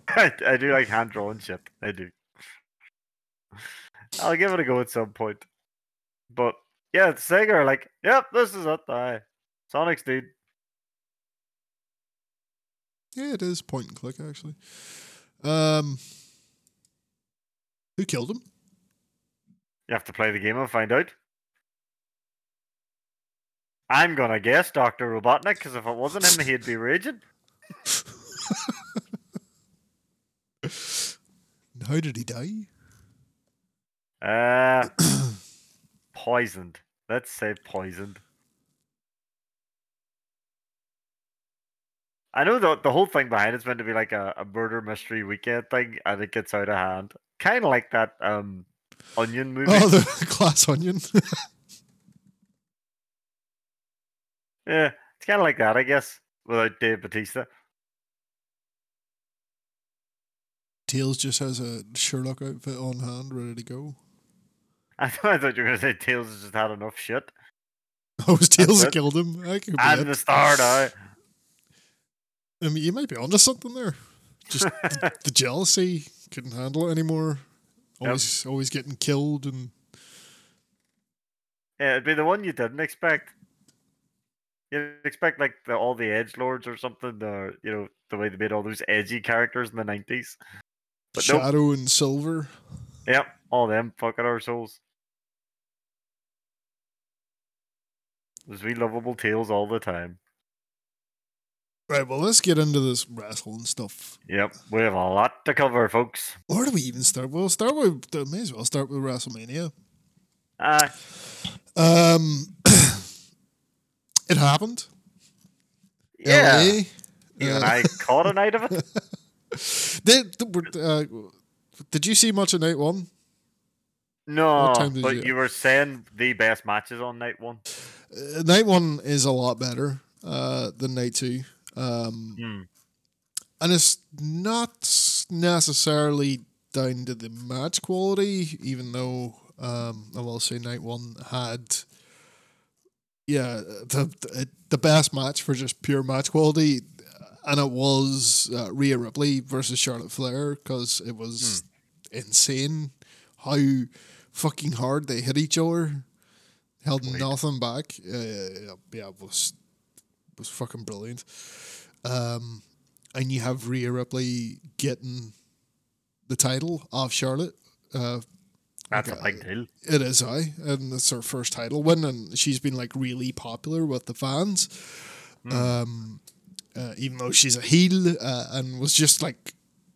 I, I do like hand drawn shit. I do. I'll give it a go at some point. But yeah, Sega are like, yep, this is it. Aye. Sonic's dude. Yeah, it is point and click actually. Um, who killed him? You have to play the game and find out. I'm gonna guess Doctor Robotnik because if it wasn't him, he'd be raging. How did he die? Uh, poisoned. Let's say poisoned. I know the the whole thing behind it's meant to be like a, a murder mystery weekend thing, and it gets out of hand. Kind of like that um Onion movie. Oh, the glass onion. Yeah, it's kind of like that, I guess, without Dave Batista. Tails just has a Sherlock outfit on hand, ready to go. I thought, I thought you were gonna say Tails has just had enough shit. Oh, was Tails that it. killed him. I could I'm the star now. I mean, you might be onto something there. Just the, the jealousy couldn't handle it anymore. Yep. Always, always getting killed, and Yeah, it'd be the one you didn't expect. You'd expect like the, all the edge lords or something, or you know the way they made all those edgy characters in the nineties. But nope. Shadow and Silver. Yep, all them fucking our souls. There's wee lovable Tails all the time. Right. Well, let's get into this wrestling stuff. Yep, we have a lot to cover, folks. Where do we even start? We'll start with. uh, May as well start with WrestleMania. Ah, Um, it happened. yeah. LA. You Uh, and I caught a night of it. Did, uh, did you see much of night one? No, but you- you were saying the best matches on night one. Uh, night one is a lot better uh, than night two. Um, Hmm. and it's not necessarily down to the match quality, even though um, I will say night one had, yeah, the the, best match for just pure match quality, and it was uh, Rhea Ripley versus Charlotte Flair because it was insane how fucking hard they hit each other, held Wait. nothing back. Uh, yeah, it was was fucking brilliant. Um, and you have Rhea Ripley getting the title of Charlotte. Uh, That's like, a big deal. it is I, and it's her first title win, and she's been like really popular with the fans. Um, uh, even though she's a heel, uh, and was just like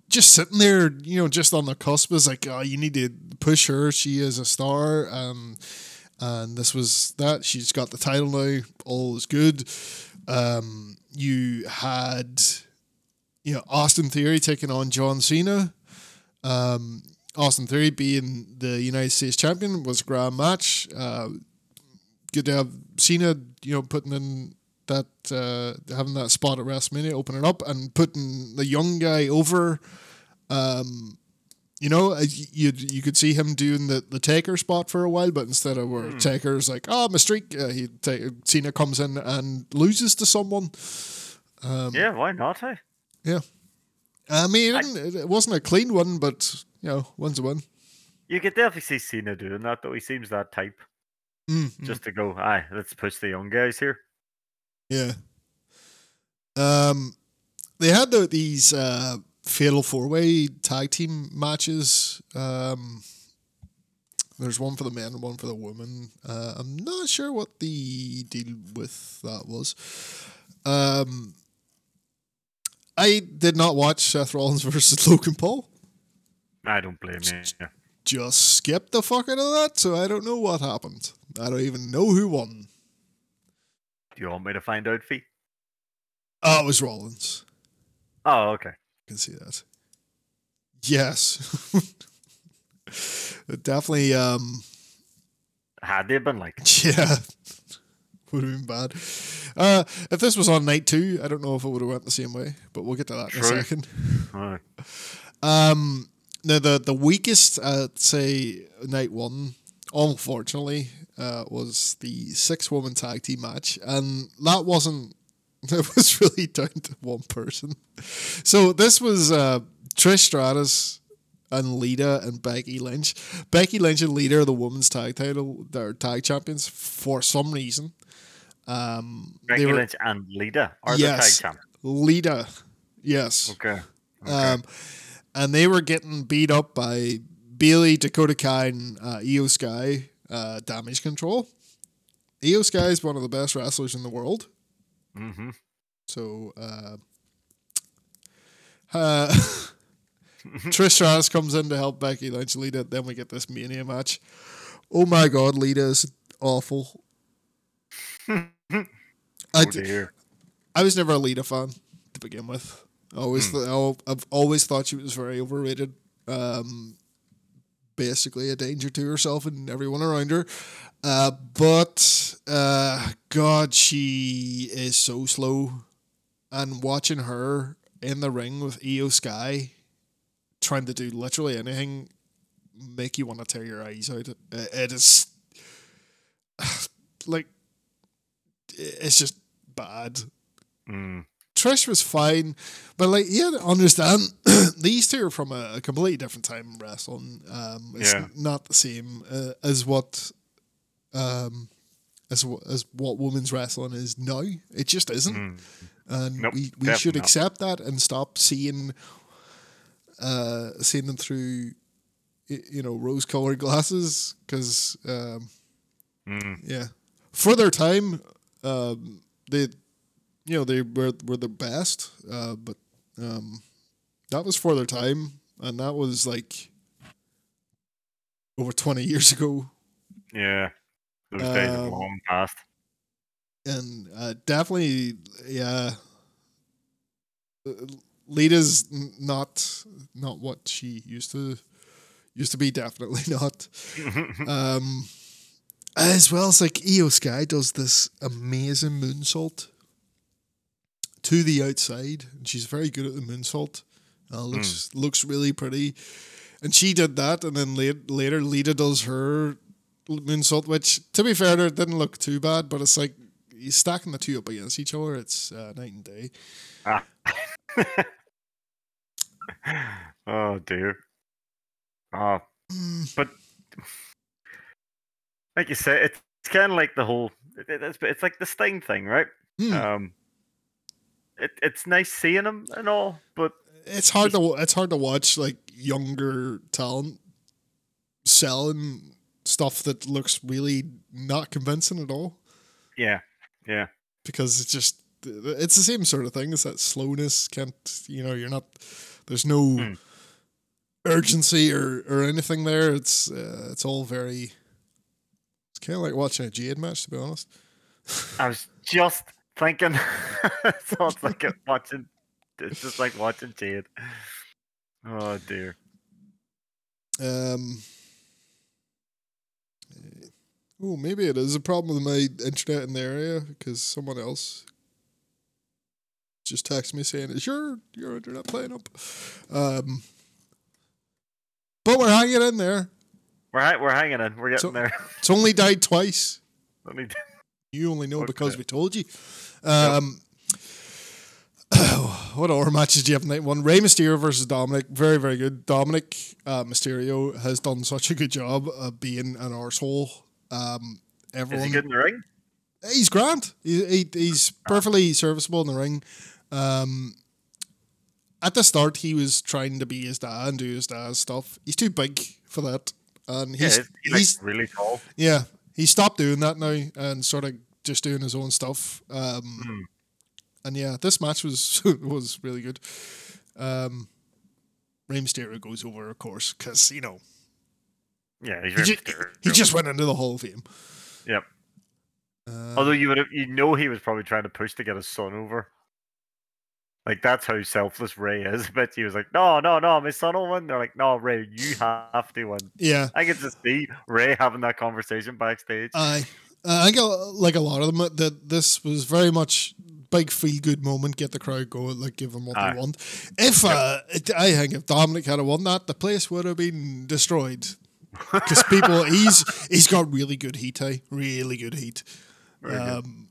just sitting there, you know, just on the cusp. Is like, oh, you need to push her. She is a star. Um, and this was that. She's got the title now. All is good. Um, you had, you know, Austin Theory taking on John Cena. Um, Austin Theory being the United States champion was a grand match. Uh, good to have Cena, you know, putting in that uh, having that spot at WrestleMania, opening up and putting the young guy over. Um, you know, uh, you you could see him doing the, the taker spot for a while, but instead of where Hmm. taker's like, oh, my streak, uh, he ta- Cena comes in and loses to someone. Um, yeah, why not? Hey? yeah. I mean, it, I- it wasn't a clean one, but you know, one's a win. You could definitely see Cena doing that, though. He seems that type. Mm, mm. Just to go, aye, let's push the young guys here. Yeah. Um, they had the, these uh, fatal four way tag team matches. Um, there's one for the men and one for the women. Uh, I'm not sure what the deal with that was. Um, I did not watch Seth Rollins versus Logan Paul. I don't blame you. Yeah. Just skipped the fuck out of that, so I don't know what happened. I don't even know who won. Do you want me to find out, Fee? Oh, it was Rollins. Oh, okay. Can see that. Yes. Definitely um Had they been like, yeah. Would have been bad. Uh if this was on night two, I don't know if it would have went the same way, but we'll get to that in a second. uh, Um now the the weakest I'd say night one, unfortunately, uh, was the six woman tag team match. And that wasn't it was really down to one person. So this was uh, Trish Stratus and Lita and Becky Lynch. Becky Lynch and Lita are the women's tag title, they're tag champions for some reason. Um, Becky they were Lynch and Lita are Yes. the tag champ. Lita, yes. Okay. okay. Um, and they were getting beat up by Bayley, Dakota Kai, and uh, Iyo Sky, uh, Damage Control. Iyo Sky is one of the best wrestlers in the world. Mm-hmm. So, uh, uh, Trish Stratus comes in to help Becky Lynch Lita. Then we get this Mania match. Oh my God, Lita is awful. I, Oh d- dear. I was never a Lita fan to begin with. I always th- I- I've always thought she was very overrated. Um, basically a danger to herself and everyone around her. Uh, but uh, God, she is so slow. And watching her in the ring with Iyo Sky, trying to do literally anything, make you want to tear your eyes out. It, is like it's just bad. Mm. Trish was fine, but like you to understand these two are from a, a completely different time in wrestling. Um, it's Yeah. not the same uh, as what um, as as what women's wrestling is now. It just isn't, Mm. and Nope, we we should not. accept that and stop seeing uh, seeing them through you know rose colored glasses because. Um, Mm. yeah, for their time, um, they, you know, they were were the best. Uh, but um, that was for their time, and that was like over twenty years ago. Yeah. Those days have Um, long past. and uh, definitely, yeah. Lita's not not what she used to used to be. Definitely not. Um, as well as like Iyo Sky does this amazing moonsault to the outside, and she's very good at the moonsault. Uh, looks looks really pretty, and she did that, and then late, later Lita does her moonsault, which to be fair, her, didn't look too bad, but it's like you stacking the two up against each other, it's uh, night and day. Ah. oh dear. Oh, Mm, but like you said, it's kind of like the whole. It's, it's like the Sting thing, right? mm. Um, it, it's nice seeing him and all, but it's hard to it's hard to watch like younger talent selling stuff that looks really not convincing at all. yeah, yeah, because it's just it's the same sort of thing. It's that slowness. Can't you know? You're not. There's no Hmm. urgency or or anything there. It's uh, it's all very. It's kind of like watching a Jade match, to be honest. I was just thinking. so it's like watching. It's just like watching Jade. Oh dear. Um. Oh, maybe it is a problem with my internet in the area because someone else just texted me saying, "Is your your internet playing up?" Um. But we're hanging in there. We're we're hanging in. We're getting So- there. It's only died twice. Let me. You only know because we told you. Um, what other matches do you have night one? Rey Mysterio versus Dominic. Very, very good. Dominic uh, Mysterio has done such a good job of being an arsehole. Um, Is everyone, he good in the ring? he's grand. He, he, he's perfectly serviceable in the ring. Um, at the start, he was trying to be his dad and do his dad's stuff. He's too big for that. And he's, he's, he's, he's really tall. yeah, he stopped doing that now and sort of just doing his own stuff. Um, Hmm. And yeah, this match was was really good. Um, Rey Mysterio goes over, of course, because you know Yeah, he's he, very ju- mysterious. he just went into the Hall of Fame. Yep. Uh, Although you would you know, he was probably trying to push to get his son over. Like that's how selfless Rey is. But he was like, "No, no, no, my son will win." They're like, "No, Rey, you have to win." yeah, I get to see Rey having that conversation backstage. I uh, I got like a lot of them uh, that this was very much big feel good moment, get the crowd going, like give them what Aye. they want. If uh, I think if Dominic had won that, the place would have been destroyed. Because people, he's he's got really good heat, eh? Really good heat. Very good. Um,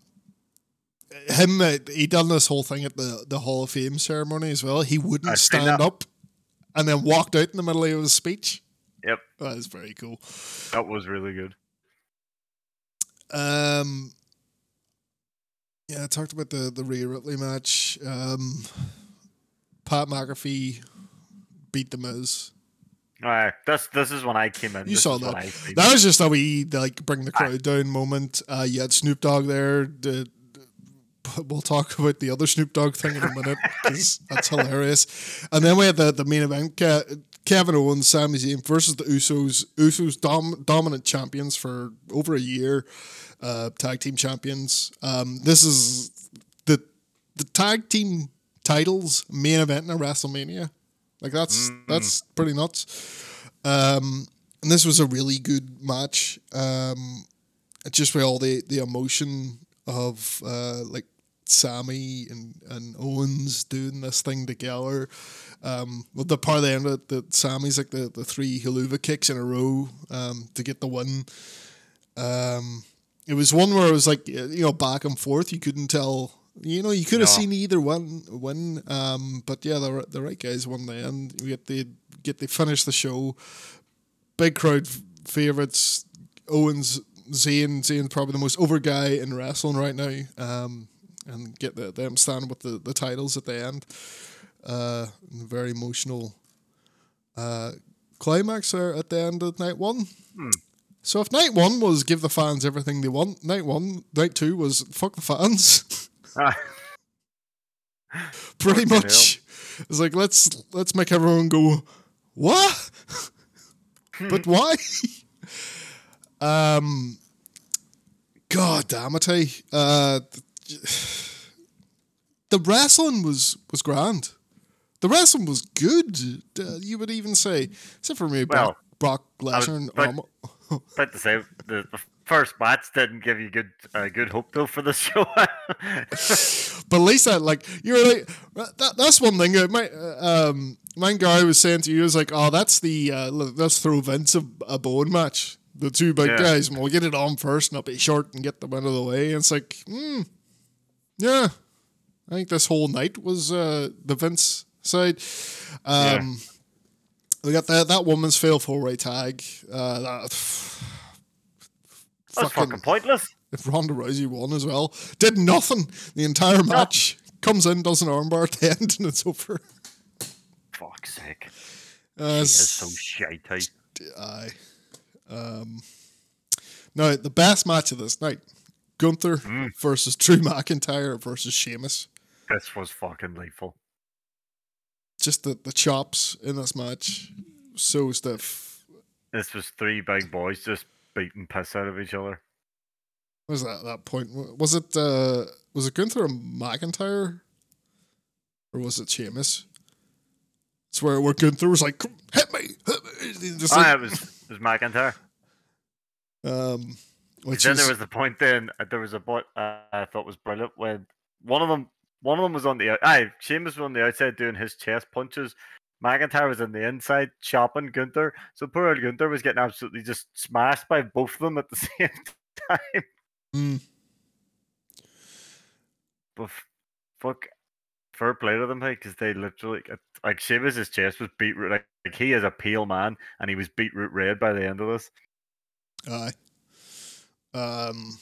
him, uh, he done this whole thing at the, the Hall of Fame ceremony as well. He wouldn't I've stand up, and then walked out in the middle of his speech. Yep, That is very cool. that was really good. Um, yeah, I talked about the the Rhea Ripley match. Um, Pat McAfee beat the Miz. All right, this this is when I came in. You This saw that. That was just a wee like bring the crowd down moment. Uh, you had Snoop Dogg there. The, we'll talk about the other Snoop Dogg thing in a minute 'cause that's hilarious. And then we had the, the main event: Kevin Owens, Sami Zayn versus the Usos. Usos dom- dominant champions for over a year, uh, tag team champions. Um, this is the the tag team titles main event in a WrestleMania. Like that's Mm. that's pretty nuts. Um, and this was a really good match. Um, just with all the, the emotion of uh, like Sami and, and Owens doing this thing together. Um, well, the part of the end of it, that Sami's like the, the three Helluva kicks in a row um, to get the win. Um, it was one where it was like you know back and forth. You couldn't tell. You know, you could have No. seen either one win. Um, but yeah, the the right guys won the end. We get the get the finish the show. Big crowd f- favorites. Owens, Zayn, Zayn's probably the most over guy in wrestling right now. Um, and get the, them standing with the, the titles at the end. Uh, very emotional uh, climax there at the end of night one. Hmm. So if night one was give the fans everything they want, night one, night two was fuck the fans. Ah, Pretty Fucking hell. much. It's like let's let's make everyone go, what? but why? um, God damn it! eh? Uh, the wrestling was was grand. The wrestling was good. Uh, you would even say, except for me, Well, Brock, Brock was- Lesnar. and but- Almo- to say the, the first match didn't give you good uh, good hope though for the show. But at least that, like, you're like, that, that's one thing. uh, My, uh, um, my guy was saying to you, was like, oh, that's the, uh, let's throw Vince a, a bone match. The two big Yeah. guys, and we'll get it on first, and I'll be short and get them out of the way. And it's like, hmm, yeah. I think this whole night was uh, the Vince side. Um, We got that that woman's fail four way tag. Uh, that, That's fucking pointless. if Ronda Rousey won as well, did nothing the entire match. Comes in, does an armbar at the end, and it's over. Fuck's sake. Uh, He is so shitey. aye. Um, now the best match of this night: Gunther Mm. versus Drew McIntyre versus Sheamus. This was fucking lethal. Just the, the chops in this match, so stiff. This was three big boys just beating piss out of each other. What was that that point? Was it uh, was it Gunther or McIntyre, or was it Sheamus? It's where where Gunther was like, "Hit me!" Hit me. Just like, it was it was McIntyre. um, which then is, there was the point. Then uh, there was a point uh, I thought was brilliant when one of them one of them was on the aye Sheamus was on the outside doing his chest punches, McIntyre was on the inside chopping Gunther. So poor old Gunther was getting absolutely just smashed by both of them at the same time. Mm. But f- fuck, fair play to them, because they literally like Sheamus' chest was beetroot. Like, like he is a pale man, and he was beetroot red by the end of this. Aye. Um.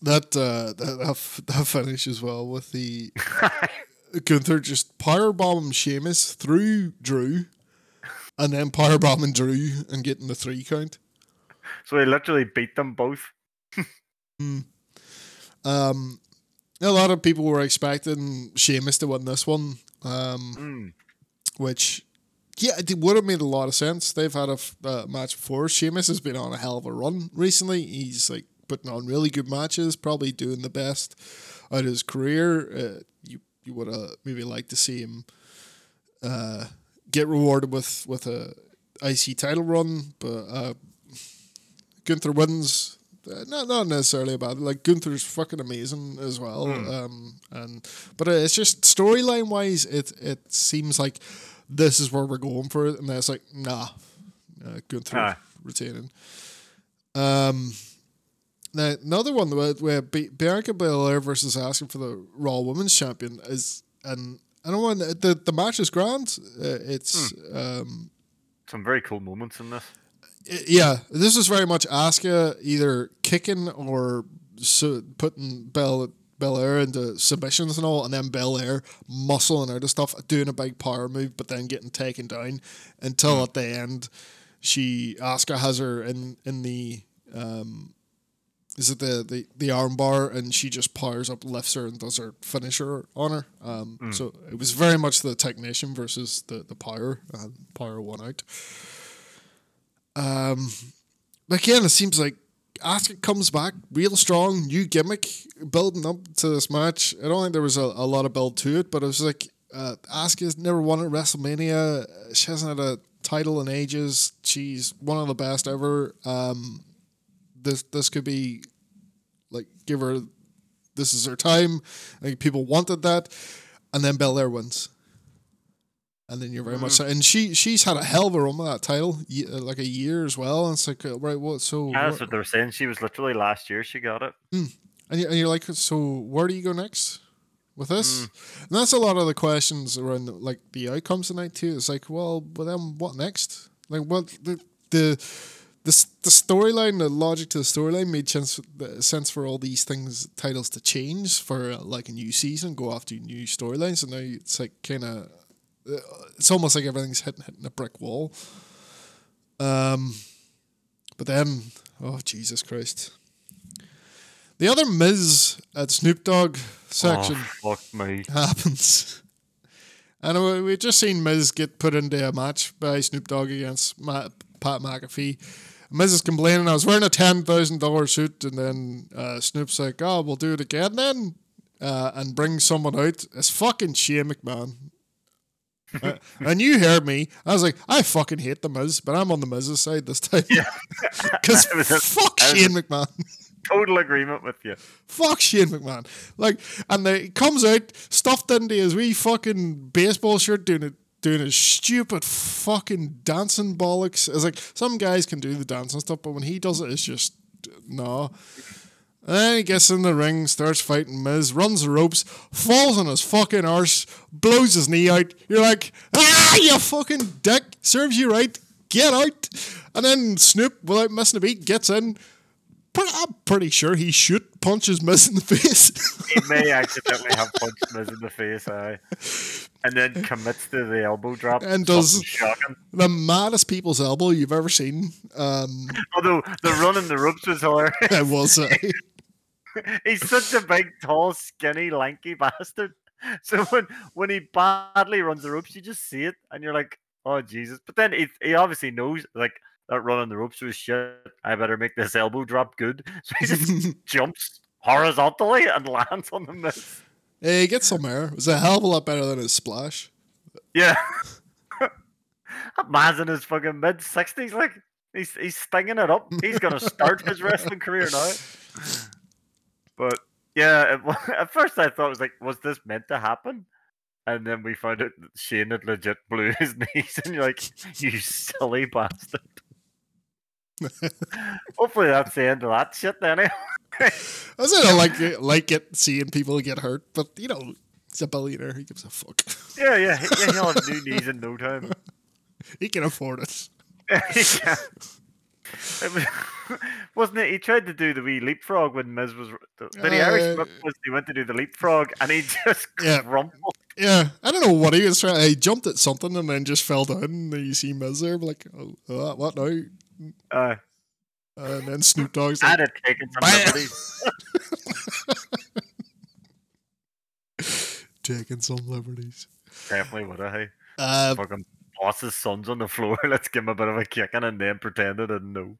That uh that that, that finish as well with the Gunther just powerbombing Sheamus through Drew, and then powerbombing Drew and getting the three count. so he literally beat them both. Um, a lot of people were expecting Sheamus to win this one, um, Mm. which yeah, it would have made a lot of sense. They've had a f- uh, match before. Sheamus has been on a hell of a run recently. He's like putting on really good matches, probably doing the best out of his career. Uh, you you would have maybe liked to see him uh, get rewarded with with a IC title run, but uh, Gunther wins. Uh, not not necessarily about it. Like Gunther's fucking amazing as well. Um, and but uh, it's just storyline wise, it it seems like this is where we're going for it, and then it's like nah, uh, Gunther Aye. retaining. Um, now another one where, where Bianca Belair versus Asuka for the Raw Women's Champion is, and I don't want the the match is grand. Uh, it's um Some very cool moments in this. I- yeah, this is very much Asuka either kicking or su- putting Bel Belair into submissions and all, and then Belair muscling out of stuff, doing a big power move, but then getting taken down until at the end, she Asuka has her in in the um, is it the the the armbar, and she just powers up, lifts her, and does her finisher on her. Um, So it was very much the technician versus the the power, and power won out. Um, but again, it seems like Asuka comes back real strong, new gimmick, building up to this match. I don't think there was a, a lot of build to it, but it was like uh, Asuka's never won at WrestleMania. She hasn't had a title in ages. She's one of the best ever. Um, this this could be like give her this is her time. I think people wanted that, and then Belair wins. And then you're very much and she she's had a hell of a run with that title, uh, like a year as well. And it's like uh, right, what? So Yeah, that's what they were saying. She was literally last year she got it. and, you, and you're like, so where do you go next with this? And that's a lot of the questions around like the outcomes tonight too. It's like, well, but then what next? Like, what the the the, the storyline, the logic to the storyline made sense sense for all these things titles to change for uh, like a new season, go after new storylines, and now it's like kind of. It's almost like everything's hitting hitting a brick wall. Um, but then, oh Jesus Christ! The other Miz at Snoop Dogg section Oh, fuck me. happens. And we- we've just seen Miz get put into a match by Snoop Dogg against Ma- Pat McAfee. Miz is complaining, I was wearing a $10,000 suit, and then uh, Snoop's like, oh, we'll do it again then, uh, and bring someone out. It's fucking Shane McMahon. Uh, and you heard me. I was like, I fucking hate the Miz, but I'm on the Miz's side this time. Because I was fuck I was a- Shane McMahon. Total agreement with you. Fuck Shane McMahon. Like, and he comes out stuffed into his wee fucking baseball shirt, doing it, doing his stupid fucking dancing bollocks. It's like some guys can do the dancing stuff, but when he does it, it's just no. And then he gets in the ring, starts fighting Miz, runs the ropes, falls on his fucking arse, blows his knee out. You're like, ah, you fucking dick, serves you right, get out. And then Snoop, without missing a beat, gets in. I'm pretty sure he should punches Miz in the face. He may accidentally have punched Miz in the face, aye. And then commits to the elbow drop. And does- shocking. the maddest people's elbow you've ever seen. Um, Although the run in the ropes was hilarious. I will say. He's such a big, tall, skinny, lanky bastard. So when when he badly runs the ropes, you just see it, and you're like, "Oh Jesus!" But then he he obviously knows like that run on the ropes was shit. I better make this elbow drop good. So he just jumps horizontally and lands on the Miz. Hey, he gets some air. It was a hell of a lot better than his splash. Yeah, that man's in his fucking mid sixties. Like he's he's stinging it up. He's gonna start his wrestling career now. But yeah, it, at first I thought it was like, was this meant to happen? and then we found out that Shane had legit blew his knees, and you're like, you silly bastard. Hopefully that's the end of that shit then. I I like it, like it seeing people get hurt, but you know, he's a billionaire. He gives a fuck. yeah, yeah, yeah, he'll have new knees in no time. he can afford it. Yeah. It was, wasn't it? He tried to do the wee leapfrog when Miz was. The, the Irish Uh, whip was he went to do the leapfrog and he just Yeah. crumpled. Yeah, I don't know what he was trying. He jumped at something and then just fell down. And you see Miz there, like, oh, uh, what now? Uh, And then Snoop Dogg's I'd have taken some liberties. taking some liberties. Definitely would. Hey, Uh, boss's son's on the floor. Let's give him a bit of a kicking and then pretend I didn't know.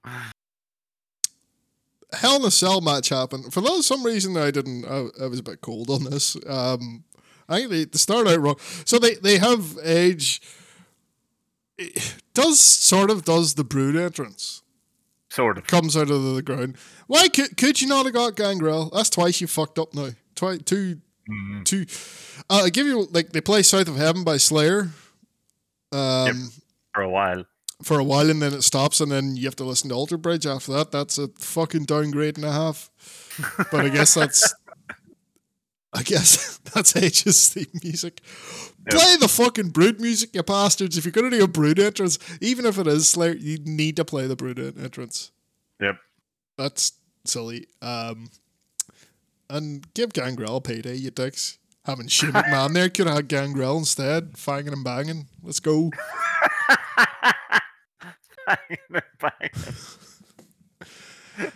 Hell in a Cell match happened. For some reason, I didn't. I, I was a bit cold on this. Um, I think they, they started out wrong. So they, they have Edge. Does sort of does the brood entrance Sort of. comes out of the ground. Why could, could you not have got Gangrel? That's twice you fucked up now. Twice two Mhm. two. Uh, I give you like they play South of Heaven by Slayer. Um, For a while. for a while and then it stops and then you have to listen to Alter Bridge after that. That's a fucking downgrade and a half. But I guess that's I guess that's H's theme music. Yep. Play the fucking brood music, you bastards. If you're gonna do a brood entrance, even if it is Slayer, you need to play the brood entrance. Yep. That's silly. Um and give Gangrel payday, you dicks. Having Shane McMahon there could have had Gangrel instead, fanging and banging. Let's go. Banging and banging.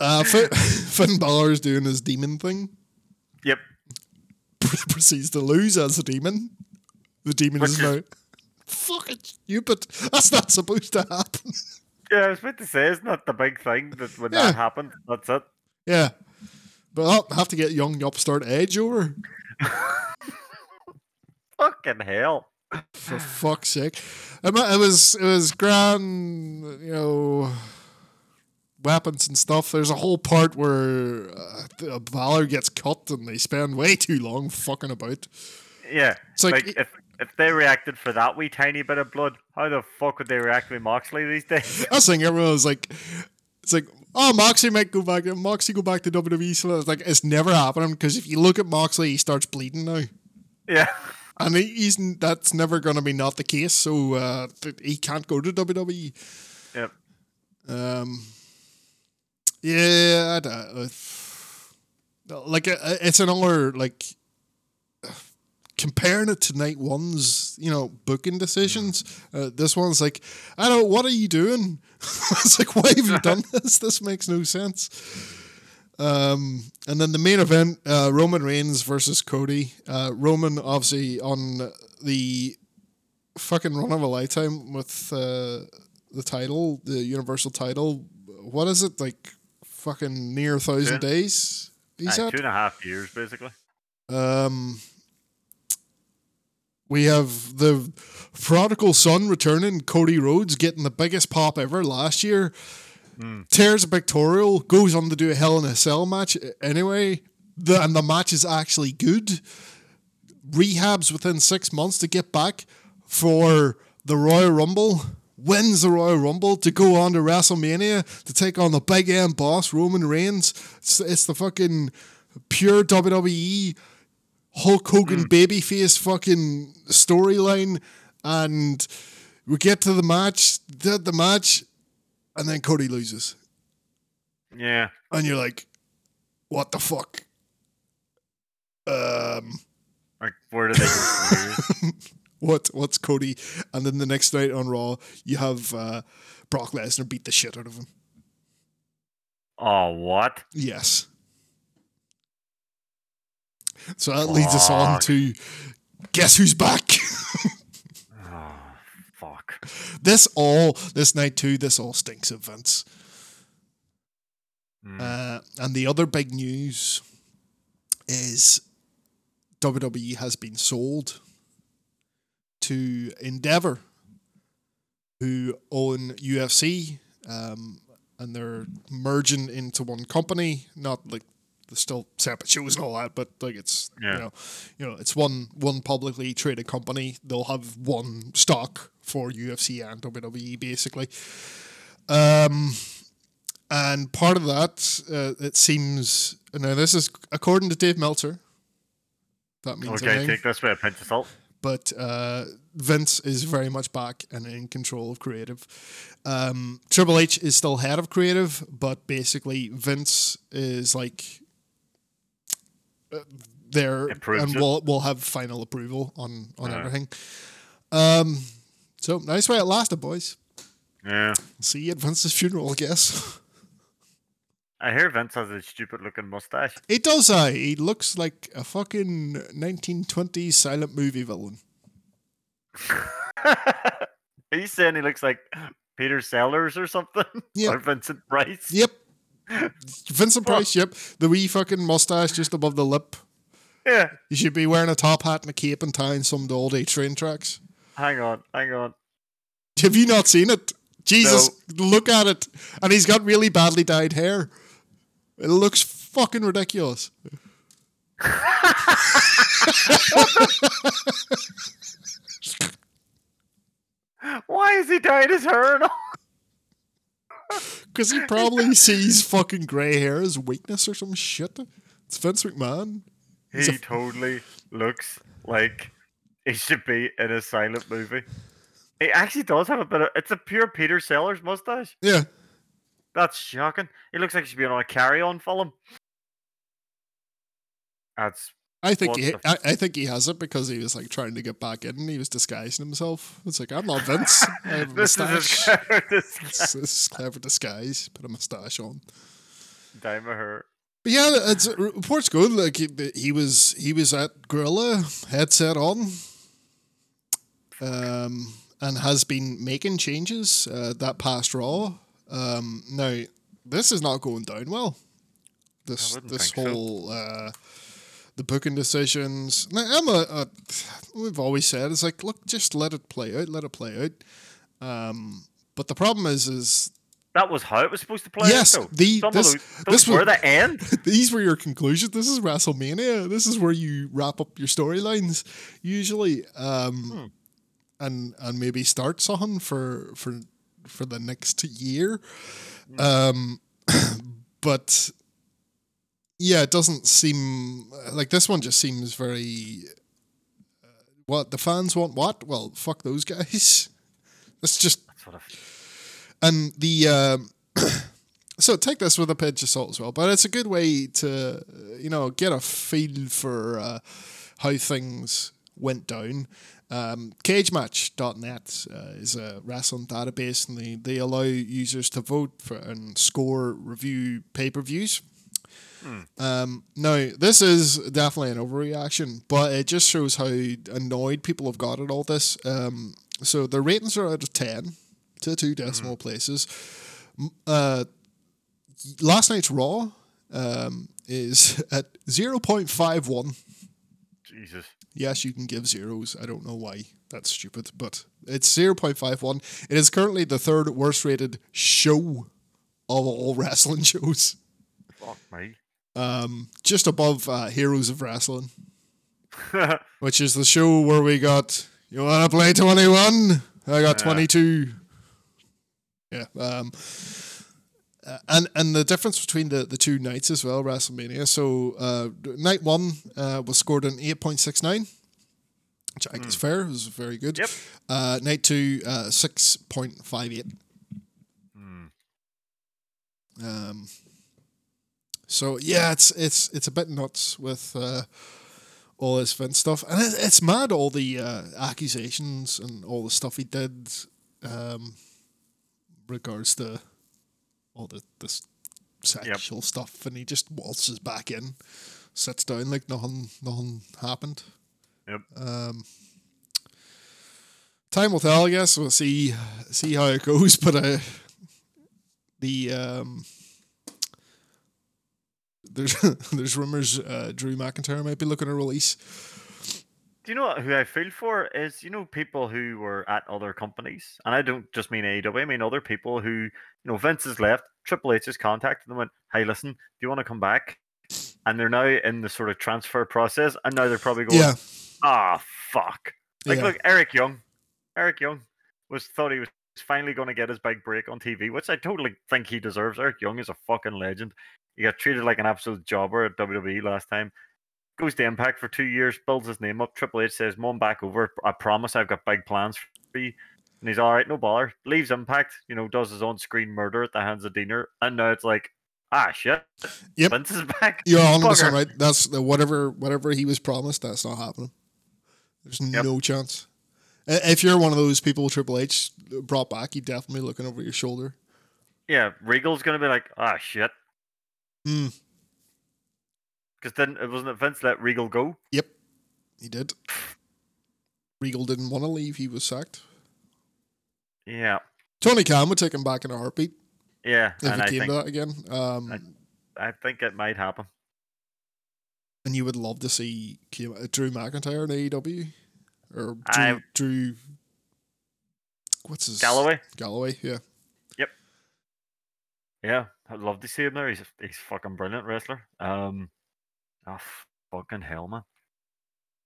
Uh, Finn, Finn Balor's doing his demon thing. Yep. proceeds to lose as a demon. The demon Which is now fucking stupid. That's not supposed to happen. Yeah, I was about to say, it's not the big thing that when Yeah. that happened, that's it. yeah, but I'll have to get young upstart Edge over Fucking hell. for fuck's sake. It was it was grand, you know. Weapons and stuff. There's a whole part where uh, the- Balor gets cut and they spend way too long fucking about. Yeah. It's like- like, if if they reacted for that wee tiny bit of blood, how the fuck would they react with Moxley these days? I was thinking everyone was like, it's like, oh, Moxley might go back. Moxley go back to WWE. So it's like, it's never happening because if you look at Moxley, he starts bleeding now, yeah. and he, he's that's never going to be not the case. So uh, he can't go to WWE. Yep. Um, yeah, I don't, uh, like uh, it's another like comparing it to night one's, you know, booking decisions. Uh, this one's like, I don't. What are you doing? it's like, why have you done this? This makes no sense. Um, and then the main event, uh, Roman Reigns versus Cody. Uh, Roman obviously on the fucking run of a lifetime with uh, the title, the Universal title. What is it like? Fucking near a thousand Two- days. He's Aye, at. two and a half years, basically. Um, we have the prodigal son returning, Cody Rhodes getting the biggest pop ever last year. Hmm. Tears a pictorial, goes on to do a Hell in a Cell match anyway. The, and the match is actually good. Rehabs within six months to get back for the Royal Rumble. Wins the Royal Rumble to go on to WrestleMania to take on the big end boss, Roman Reigns. It's, it's the fucking pure WWE Hulk Hogan babyface fucking storyline, and we get to the match, the, the match, and then Cody loses, Yeah. and you're like, "What the fuck?" Um, Like, where did they go what what's Cody? And then the next night on Raw, you have uh, Brock Lesnar beat the shit out of him. Oh, what? Yes. So that leads us on to guess who's back. Oh, fuck. this all this night too. This all stinks of Vince. Mm. Uh, and the other big news is WWE has been sold to Endeavor, who own UFC, um, and they're merging into one company. Not like still separate shows and all that, but like it's Yeah. you know, you know, it's one one publicly traded company. They'll have one stock for UFC and WWE basically. Um, and part of that, uh, it seems. Now, this is according to Dave Meltzer. That means Okay, take this with a pinch of salt. but uh, Vince is very much back and in control of creative. Um, Triple H is still head of creative, but basically Vince is like there and it. will we'll have final approval on on Yeah. everything. Um, so nice way it lasted, boys. Yeah. See you at Vince's funeral, I guess. I hear Vince has a stupid looking mustache. He does. I. He looks like a fucking 1920s silent movie villain. Are you saying he looks like Peter Sellers or something? Yeah. Or Vincent Price? Yep. Vincent Price. Yep. The wee fucking mustache just above the lip. Yeah. You should be wearing a top hat and a cape and tying some of the old A train tracks. Hang on, hang on. Have you not seen it? Jesus, look at it. And he's got really badly dyed hair. It looks fucking ridiculous. Why is he dyed his hair and all? Because he probably sees fucking grey hair as weakness or some shit. It's Vince McMahon. He's He a- totally looks like he should be in a silent movie. He actually does have a bit of. It's a pure Peter Sellers mustache. Yeah. That's shocking. He looks like he should be on a carry-on film. That's I think he, I, I think he has it because he was like trying to get back in and he was disguising himself. It's like I'm not Vince. I have a this is mustache. his this This is clever disguise. Put a mustache on. my hair. But yeah, it's reports good. Like he, he was he was at Gorilla headset on, um, and has been making changes uh, that past Raw. Um, now this is not going down well. This this think so. whole uh, the booking decisions. Now, I'm a, a we've always said it's like look, just let it play out, let it play out. Um, but the problem is, is That was how it was supposed to play. Yes, out, the- Some this- those, this those were the end. these were your conclusions. This is WrestleMania. This is where you wrap up your storylines usually, um, and and maybe start something for for for the next year. Um, but yeah, it doesn't seem like this one. Just seems very. Uh, what the fans want? What? Well, fuck those guys. It's just and the um, so take this with a pinch of salt as well, but it's a good way to you know get a feel for uh, how things went down. Um, CageMatch.net uh, is a wrestling database, and they, they allow users to vote for and score review pay per views. Um, now, this is definitely an overreaction, but it just shows how annoyed people have got at all this. Um, so the ratings are out of 10 to two decimal places. Uh, last night's Raw um, is at 0.51. Jesus. Yes, you can give zeros. I don't know why. That's stupid, but it's 0.51. It is currently the third worst rated show of all wrestling shows, Fuck me. Um, just above uh, Heroes of Wrestling, which is the show where we got, you want to play 21? I got Yeah. 22. Yeah. Um, uh, and and the difference between the, the two nights as well, WrestleMania. So uh, night one uh, was scored an 8.69, which I think is fair. It was very good. Yep. Uh, night two, uh, 6.58. Hmm. Um, so yeah, it's it's it's a bit nuts with uh, all this Vince stuff, and it, it's mad all the uh, accusations and all the stuff he did, um, regards to all the this sexual stuff, and he just waltzes back in, sits down like nothing nothing happened. Yep. Um, time will tell, I guess. We'll see see how it goes, but uh, the um, there's there's rumors uh, Drew McIntyre might be looking to release. Do you know what, who I feel for is you know people who were at other companies, and I don't just mean AEW. I mean other people who you know Vince has left. Triple H has contacted them and went, "Hey, listen, do you want to come back?" and they're now in the sort of transfer process, and now they're probably going, Yeah, ah, fuck. Like, yeah. look, Eric Young, Eric Young was thought he was finally going to get his big break on TV, which I totally think he deserves. Eric Young is a fucking legend. He got treated like an absolute jobber at WWE last time. Goes to Impact for two years, builds his name up. Triple H says, "Mom, back over. I promise, I've got big plans for you." And he's all right, no bother. Leaves Impact, you know, does his on-screen murder at the hands of Deaner, and now it's like, ah, shit. Yep. Vince is back. You're 100 percent right. That's the, whatever whatever he was promised. That's not happening. There's Yep. no chance. If you're one of those people Triple H brought back, you're definitely looking over your shoulder. Yeah, Regal's gonna be like, ah, shit. Hmm. Because then it wasn't it Vince let Regal go. Yep, he did. Regal didn't want to leave. He was sacked. Yeah, Tony Khan would take him back in a heartbeat yeah, if and it I came think to that again. Um, I- I think it might happen. and you would love to see uh, Drew McIntyre in AEW or Drew, I- Drew what's his Galloway. Galloway, yeah. Yeah, I'd love to see him there. He's a, he's fucking brilliant wrestler. Um, oh fucking hell, man.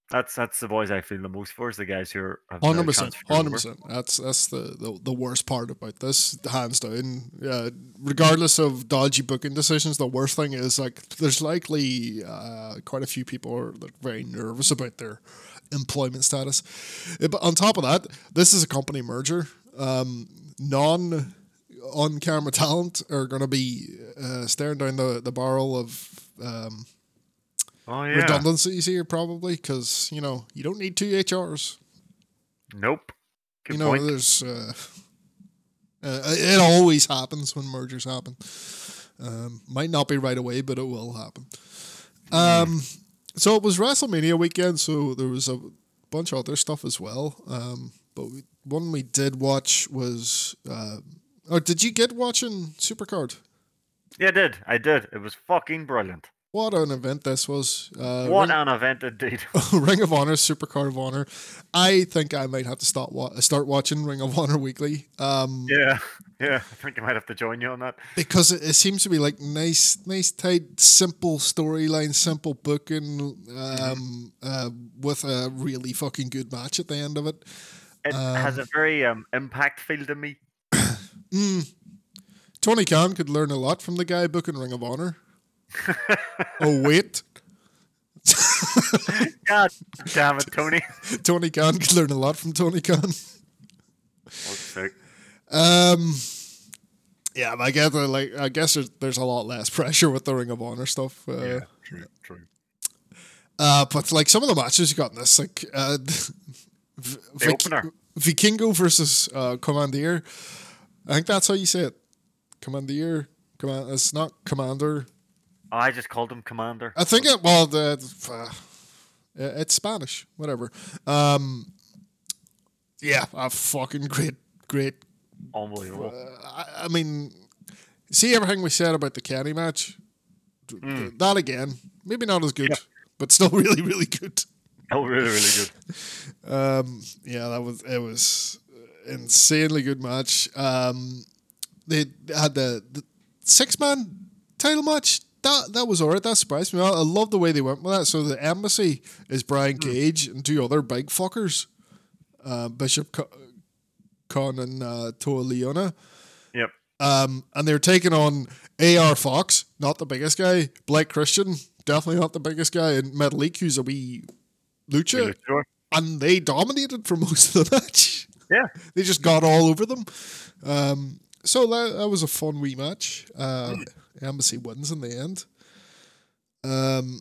That's that's the boys I feel the most for is the guys who are Hundred percent, hundred percent. That's that's the, the the worst part about this, hands down. Yeah, regardless of dodgy booking decisions, the worst thing is like there's likely uh, quite a few people are like, very nervous about their employment status. Uh, But on top of that, this is a company merger. Um, non on camera talent are going to be uh, staring down the, the barrel of um, Oh yeah. redundancies here, probably because you know you don't need two HRs Nope. Good you know, point. there's uh, uh, it always happens when mergers happen. Um, might not be right away, but it will happen. Um, so it was WrestleMania weekend, so there was a bunch of other stuff as well. Um, but we, one we did watch was, uh, or did you get watching Supercard? Yeah, I did. I did. It was fucking brilliant. What an event this was! Uh, what Ring, an event indeed. Ring of Honor, Supercard of Honor. I think I might have to start wa- start watching Ring of Honor weekly. Um, yeah, yeah. I think I might have to join you on that. because it, it seems to be like nice, nice, tight, simple storyline, simple booking, um, uh, with a really fucking good match at the end of it. It has a very um, impact feel to me. Mm. Tony Khan could learn a lot from the guy booking Ring of Honor. oh wait, God damn it, Tony. Tony Khan could learn a lot from Tony Khan. Um, yeah, but I guess uh, like I guess there's, there's a lot less pressure with the Ring of Honor stuff. Uh, Yeah, true, true. Uh, but like some of the matches you got in this, like uh, v- The opener. Vikingo versus uh, Commandeer. I think that's how you say it. Commandeer. Command. It's not Commander. Oh, I just called him Commander. I think it. Well, the uh, it's Spanish. Whatever. Um, yeah, a fucking great, great. Unbelievable. I, I mean, see everything we said about the Kenny match. Mm. That again, maybe not as good, Yeah. but still really, really good. Oh, really, really good. Um, yeah, that was it was insanely good match. Um, they had the, the six man title match. That that was alright. That surprised me. I, I love the way they went with that. So the embassy is Brian Cage and two other big fuckers, uh, Bishop Co- Con and uh, Toa Liona. Yep. Um, and they're taking on AR Fox, not the biggest guy. Blake Christian, definitely not the biggest guy. And Metalik, who's a wee lucha and they dominated for most of the match. Yeah. They just got all over them. Um, so that, that was a fun wee match. Uh, Embassy wins in the end. Um,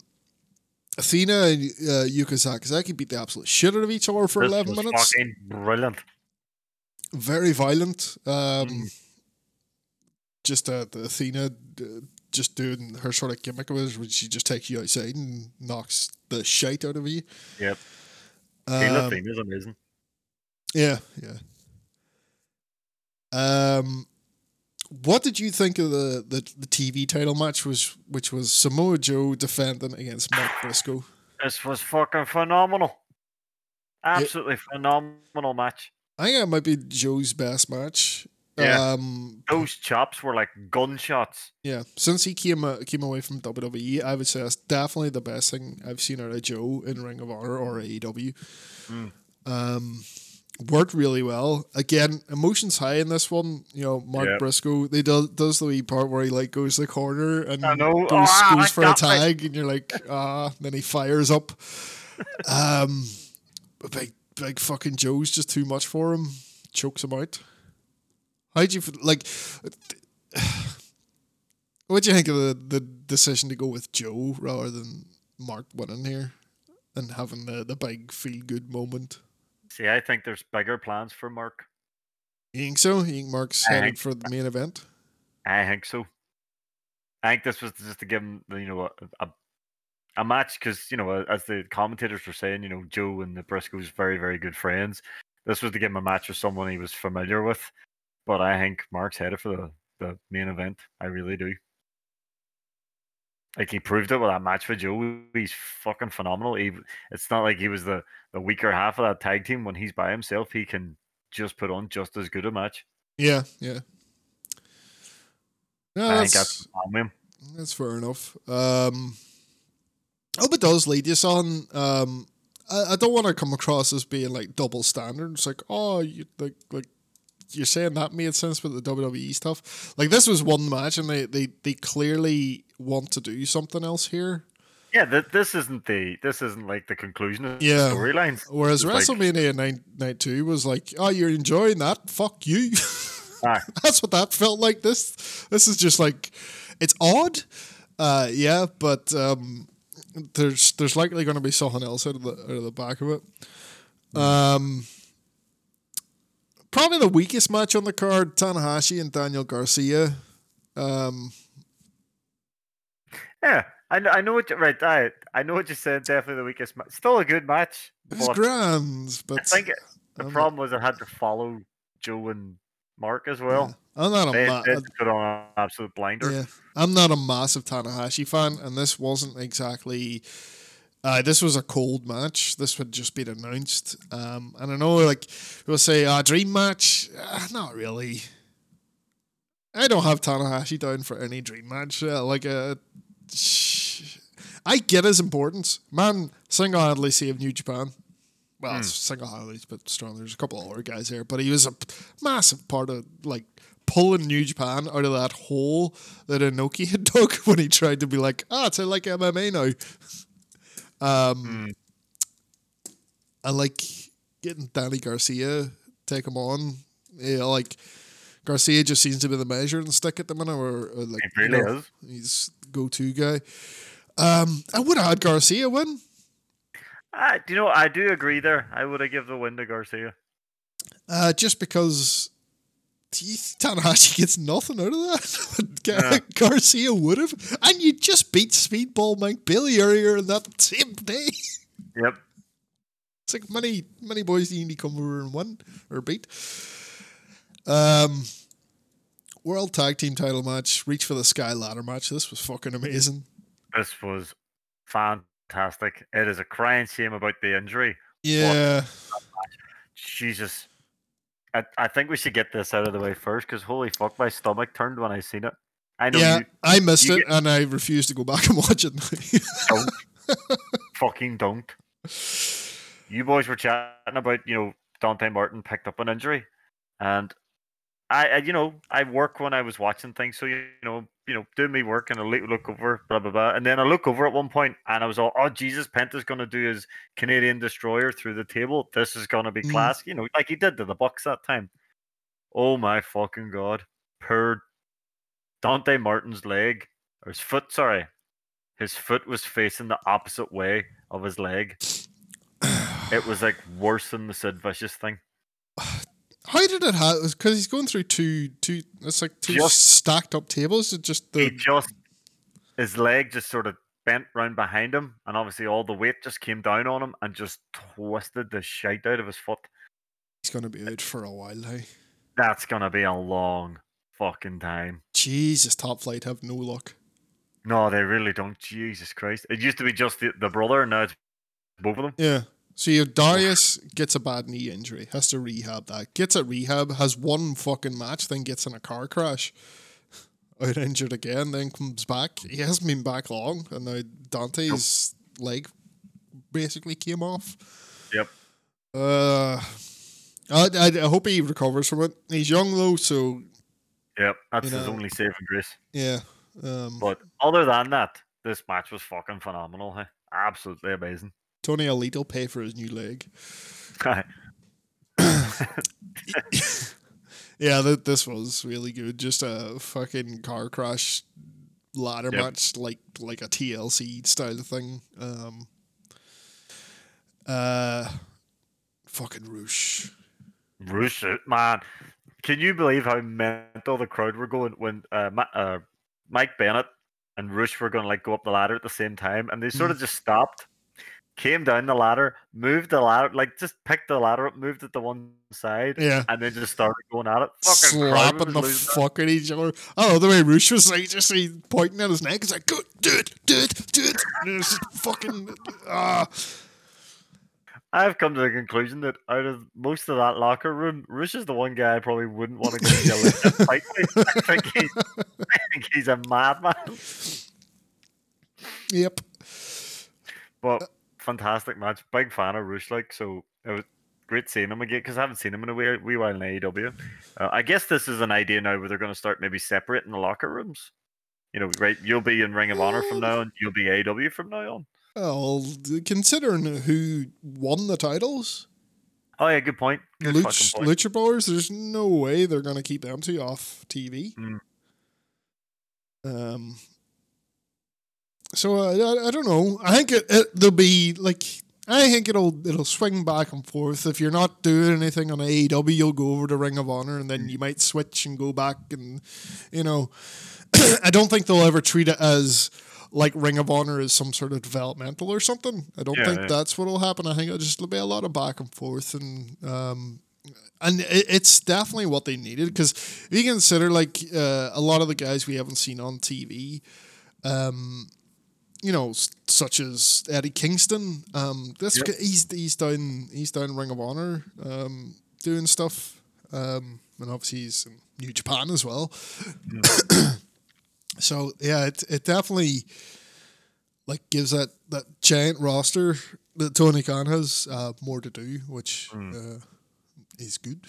Athena and uh, Yuka Sakazaki beat the absolute shit out of each other for This 11 was minutes. Fucking brilliant. Very violent. Um, Mm. Just uh, the Athena uh, just doing her sort of gimmick was when she just takes you outside and knocks the shite out of you. Yep. Um, Athena's amazing. Yeah, yeah. Um, what did you think of the, the, the TV title match? Was which was Samoa Joe defending against Mark Briscoe? This was fucking phenomenal. Absolutely phenomenal match. I think it might be Joe's best match. Yeah. Um, Those chops were like gunshots. yeah, since he came uh, came away from WWE, I would say that's definitely the best thing I've seen out of Joe in Ring of Honor or AEW. Mm. Um, worked really well. Again, emotions high in this one. You know, Mark Yeah. Briscoe. They do, does the wee part where he like goes to the corner and goes, Ah, goes for a got me. tag, and you're like, ah. Then he fires up. Um, big big fucking Joe's just too much for him. Chokes him out. How'd you like? What do you think of the, the decision to go with Joe rather than Mark winning here and having the, the big feel good moment? See, I think there's bigger plans for Mark. You think so? You think Mark's I headed think- for the main event? I think so. I think this was just to give him, you know, a, a, a match because you know, as the commentators were saying, you know, Joe and the Briscoes very, very good friends. This was to give him a match with someone he was familiar with. But I think Mark's headed for the, the main event. I really do. Like he proved it with that match with Joe. He's fucking phenomenal. He, it's not like he was the, the weaker half of that tag team. When he's by himself, he can just put on just as good a match. Yeah, yeah. No, I that's, think that's him. that's fair enough. Um, I hope it does lead you on. Um, I, I don't want to come across as being like double standards. Like, oh, you like like you're saying that made sense with the WWE stuff. Like this was one match, and they they they clearly want to do something else here. Yeah, th- this isn't the this isn't like the conclusion of Yeah. the storylines. Whereas It's like- WrestleMania nine night two was like, oh, you're enjoying that? Fuck you. Ah. That's what that felt like. This this is just like it's odd, uh, yeah, but um, there's there's likely going to be something else out of the out of the back of it. Um, probably the weakest match on the card: Tanahashi and Daniel Garcia. Um, Yeah, I know, I know what you right. I I know what you said. Definitely the weakest match. Still a good match. it was grand, but I think it, the I'm problem was I had to follow Joe and Mark as well. I'm not a They, ma- they put on an absolute blinder. Yeah, I'm not a massive Tanahashi fan, and this wasn't exactly. Uh, this was a cold match. This had just been announced, um, and I know, like we'll say, a dream match. Uh, not really. I don't have Tanahashi down for any dream match. Uh, like I get his importance. Man, single-handedly saved New Japan. Well, it's single-handedly, it's a bit strong. There's a couple of other guys here, but he was a p- massive part of like pulling New Japan out of that hole that Inoki had dug when he tried to be like, ah, it's like MMA now. Um, I like getting Danny Garcia take him on. Yeah, like Garcia just seems to be the measuring stick at the minute, or, or like It really you know, is. he's go to guy. Um, I would have had Garcia win. Ah, do you know? I do agree there. I would have given the win to Garcia. Uh, just because Tanahashi gets nothing out of that. Gar-. Garcia would have. And you just beat Speedball Mike Bailey earlier in that same day. Yep. It's like many, many boys you need to come over and win or beat. Um, World Tag Team title match, Reach for the Sky ladder match. This was fucking amazing. This was fantastic. It is a crying shame about the injury. Yeah. Jesus. I, I think we should get this out of the way first because holy fuck, my stomach turned when I seen it. I know Yeah, you I missed it and I refuse to go back and watch it. don't. fucking don't. You boys were chatting about, you know, Dante Martin picked up an injury. And I, I you know, I work when I was watching things, so you know, you know, doing me work and I look, look over, blah blah blah, and then I look over at one point and I was all, oh Jesus, Penta's gonna do his Canadian destroyer through the table. This is gonna be Mm. class, you know, like he did to the Bucks that time. Oh my fucking god, per Dante Martin's leg or his foot, sorry, his foot was facing the opposite way of his leg. It was like worse than the Sid Vicious thing. How did it happen? Because he's going through two, two. It's like two Just- stacked up tables. It just he the just his leg just sort of bent round behind him, and obviously all the weight just came down on him and just twisted the shite out of his foot. he's going to be out for a while now. That's gonna be a long fucking time. Jesus, top flight have no luck. No, they really don't. Jesus Christ! It used to be just the, the brother, and now it's both of them. Yeah, So you have Darius gets a bad knee injury, has to rehab that, gets at rehab, has one fucking match, then gets in a car crash, out injured again, then comes back. He hasn't been back long, and now Dante's leg basically came off. Yep. Uh, I, I, I hope he recovers from it. He's young though, so Yep. That's his know- only saving grace. yeah. Um, But other than that, this match was fucking phenomenal. Hey? Absolutely amazing. Tony Elite will pay for his new leg. Yeah, th- this was really good. Just a fucking car crash ladder Yep. match, like like a TLC style thing. Um, uh, fucking Roosh. Roosh, man. Can you believe how mental the crowd were going when uh, Ma- uh, Mike Bennett and Roosh were going to like go up the ladder at the same time, and they sort of just stopped, came down the ladder, moved the ladder, like just picked the ladder up, moved it to one side, Yeah. and then just started going at it. Fucking Slapping the fuck at each other. Oh, the way Roosh was like just he pointing at his neck. It's like, good, do it, do it, do it. And it's just fucking. Ah, I've come to the conclusion that out of most of that locker room, Roosh is the one guy I probably wouldn't want to get into a legit fight with. I think, he, I think he's a madman. yep. But fantastic match. Big fan of Roosh, like, so it was great seeing him again because I haven't seen him in a wee, wee while in AEW. Uh, I guess this is an idea now where they're going to start maybe separating the locker rooms. You know, right? You'll be in Ring of Honor from now on, you'll be AEW from now on. Well, considering who won the titles, Oh, yeah, good point. Good Luch, point. Lucha Brothers, there's no way they're going to keep them two off TV. Mm. Um. So uh, I, I don't know. I think it, it, there'll be like I think it'll it'll swing back and forth. If you're not doing anything on AEW, you'll go over to Ring of Honor, and then you might switch and go back, and you know, I don't think they'll ever treat it as like Ring of Honor is some sort of developmental or something. I don't Yeah, think yeah. that's what'll happen. I think it'll just be a lot of back and forth, and um, and it, it's definitely what they needed because if you consider like uh, a lot of the guys we haven't seen on TV, um, you know, such as Eddie Kingston, um, this Yep. he's he's down he's down Ring of Honor, um, doing stuff, um, and obviously he's in New Japan as well. so yeah, it it definitely like gives that that giant roster that Tony Khan has uh, more to do, which uh, is good.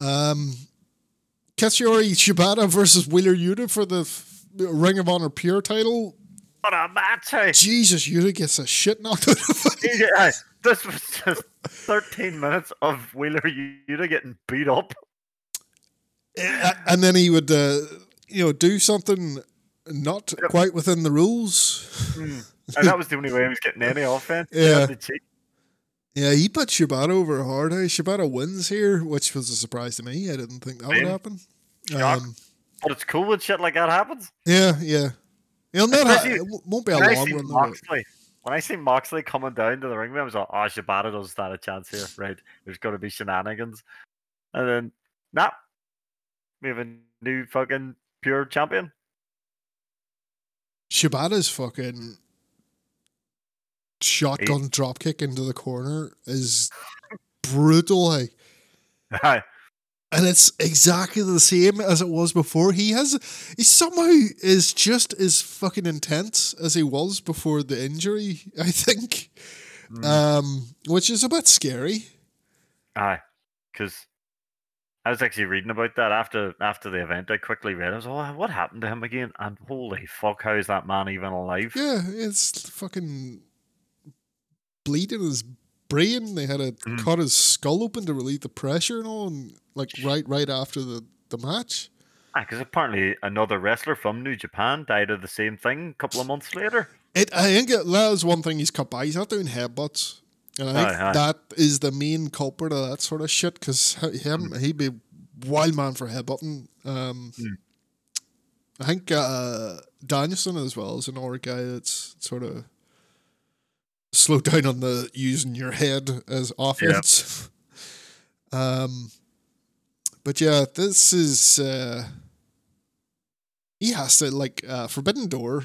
Um, Katsuyori Shibata versus Wheeler Yuta for the Ring of Honor Pure title. What a match! Jesus, Yuta gets a shit knocked out of him. Yeah, this was just 13 minutes of Wheeler Yuta getting beat up. And then he would, uh, you know, do something not Yep. quite within the rules. And that was the only way he was getting any offense. Yeah. had to cheat. Yeah, he put Shibata over hard. Hey, Shibata wins here, which was a surprise to me. I didn't think that would happen. Um, But it's cool when shit like that happens. yeah, yeah. Not ha- it won't be a When I long see run. Moxley, when I see Moxley coming down to the ring, I was like, oh, Shibata doesn't stand a chance here. Right. There's going to be shenanigans. And then, nah. We have a new fucking pure champion. Shibata's fucking shotgun drop kick into the corner is brutal. Hey. And it's exactly the same as it was before. He has he somehow is just as fucking intense as he was before the injury. I think, Mm. um, which is a bit scary. Aye. Because I was actually reading about that after after the event. I quickly read. I was, oh, what happened to him again? And holy fuck, how is that man even alive? Yeah, it's fucking bleeding his brain. They had to Mm. cut his skull open to relieve the pressure and all, and like right right after the the match. Because apparently another wrestler from New Japan died of the same thing a couple of months later. It, I think it, that is one thing he's cut by. He's not doing headbutts, and I think Aye, aye. that is the main culprit of that sort of shit. Because him, he'd be wild man for headbutting. Um, Mm. I think uh, Danielson as well is another guy that's sort of slowed down on the using your head as offense. um, but yeah, this is uh, he has to like uh, Forbidden Door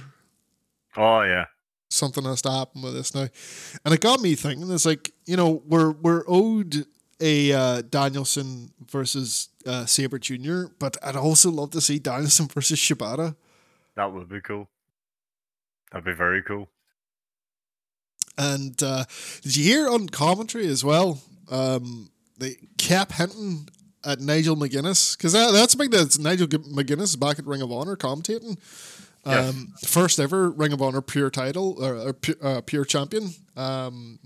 Oh yeah. something has to happen with this now, and it got me thinking. It's like you know we're we're owed a uh, Danielson versus uh, Sabre Jr., but I'd also love to see Danielson versus Shibata. That would be cool. That'd be very cool. And uh, did you hear on commentary as well? Um, they kept hinting at Nigel McGuinness because that, that's big. That Nigel McGuinness back at Ring of Honor commentating. Um, first ever Ring of Honor pure title or, or uh, pure champion, um,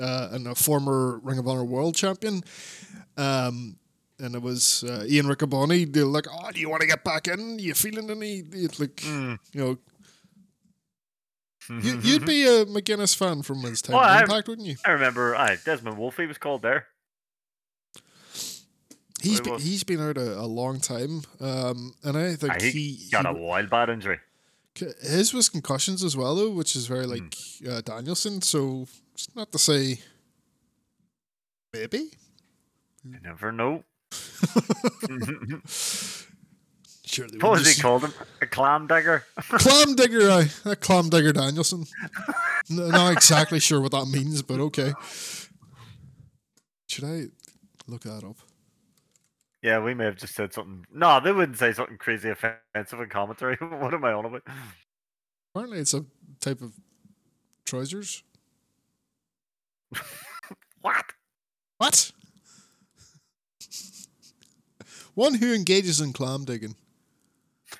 uh, and a former Ring of Honor world champion. Um, and it was uh, Ian Riccaboni. They're like, "Oh, do you want to get back in? You feeling any?" It's like, Mm. you know, you, you'd be a McGuinness fan from his time Well, in I- wouldn't you? I remember, I, Desmond Wolfe was called there. He's been, he's been out a, a long time, um, and I think Aye, he he, Got he a wild bad injury. his was concussions as well, though, which is very Hmm. like uh, Danielson. So it's not to say maybe. You never know. Surely, what was he called him? A clam digger? Clam digger, aye, a clam digger Danielson. Not exactly sure what that means, but okay. Should I look that up? Yeah, we may have just said something. No, they wouldn't say something crazy offensive in commentary. what am I on about? Apparently, it's a type of trousers. What? What? One who engages in clam digging.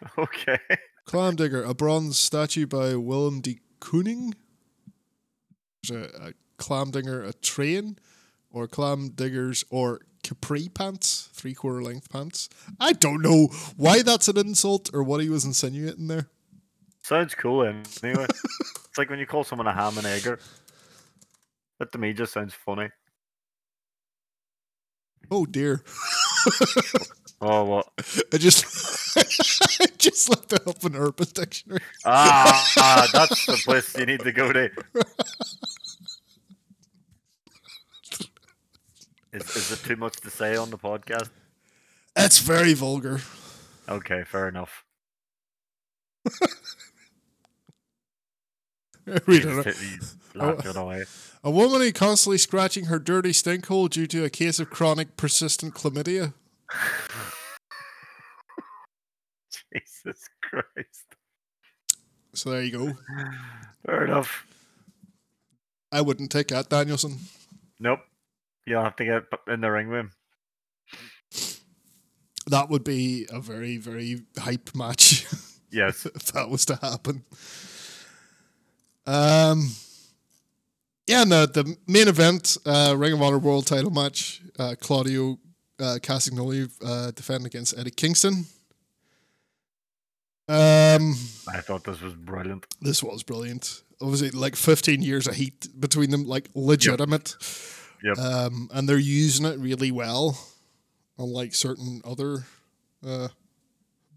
Okay. Clam digger, a bronze statue by Willem de Kooning. There's a, a clam digger, a train, or clam diggers, or capri pants, three quarter length pants. I don't know why that's an insult or what he was insinuating there. Sounds cool anyway. it's like when you call someone a ham and egger. That to me just sounds funny. Oh dear. Oh, what? I just just looked it up in Urban Dictionary. Ah, ah, that's the place you need to go to. Is, is it too much to say on the podcast? It's very vulgar. Okay, fair enough. Read it. Just hit- you laughed it away. A woman who constantly scratching her dirty stink hole due to a case of chronic persistent chlamydia. Jesus Christ. So there you go. Fair enough. I wouldn't take that, Danielson. Nope. You'll have to get in the ring with him. That would be a very, very hype match Yes. if that was to happen. Um, yeah, no, the main event, uh, Ring of Honor World Title match. Uh, Claudio uh, Castagnoli uh, defending against Eddie Kingston. Um, I thought this was brilliant. this was brilliant. Obviously, like 15 years of heat between them, like legitimate. Yep. Um, and they're using it really well, unlike certain other uh,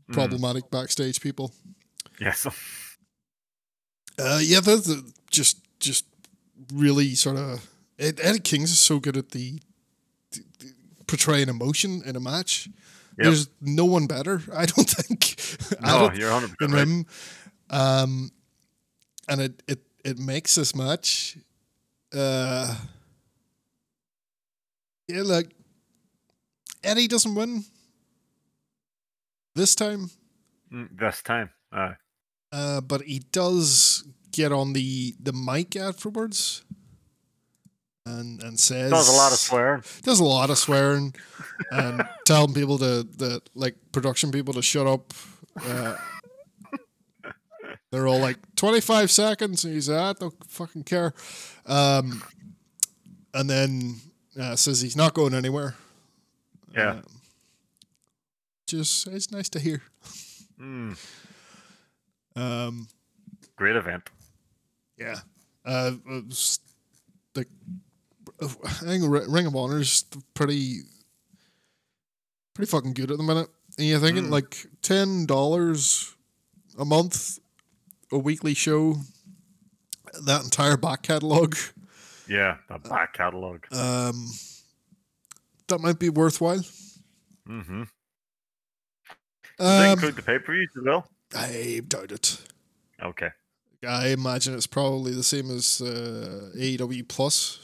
Mm. problematic backstage people. Yes. Uh, yeah, that's just just really sort of. Ed, Eddie Kings is so good at the, the, the portraying emotion in a match. Yep. There's no one better, I don't think. No, you're 100% than right. Um, and it, it, it makes this match, uh, yeah, like Eddie doesn't win this time, Mm, This time. Aye. uh, but he does get on the the mic afterwards. And, and says Does a lot of swearing. does a lot of swearing and telling people to the like production people to shut up. Uh, they're all like twenty five seconds, and he's like, I don't fucking care. Um, and then uh, says he's not going anywhere. Yeah. Um, just it's nice to hear. Mm, Um, great event. yeah. Uh, like I think Ring of Honor is pretty, pretty fucking good at the minute. And you're thinking Mm. like ten dollars a month, a weekly show, that entire back catalog. Yeah, the back catalogue. Um, that might be worthwhile. Mm-hmm. Does Um, include the pay per views as well? I doubt it. Okay. I imagine it's probably the same as uh, AEW Plus,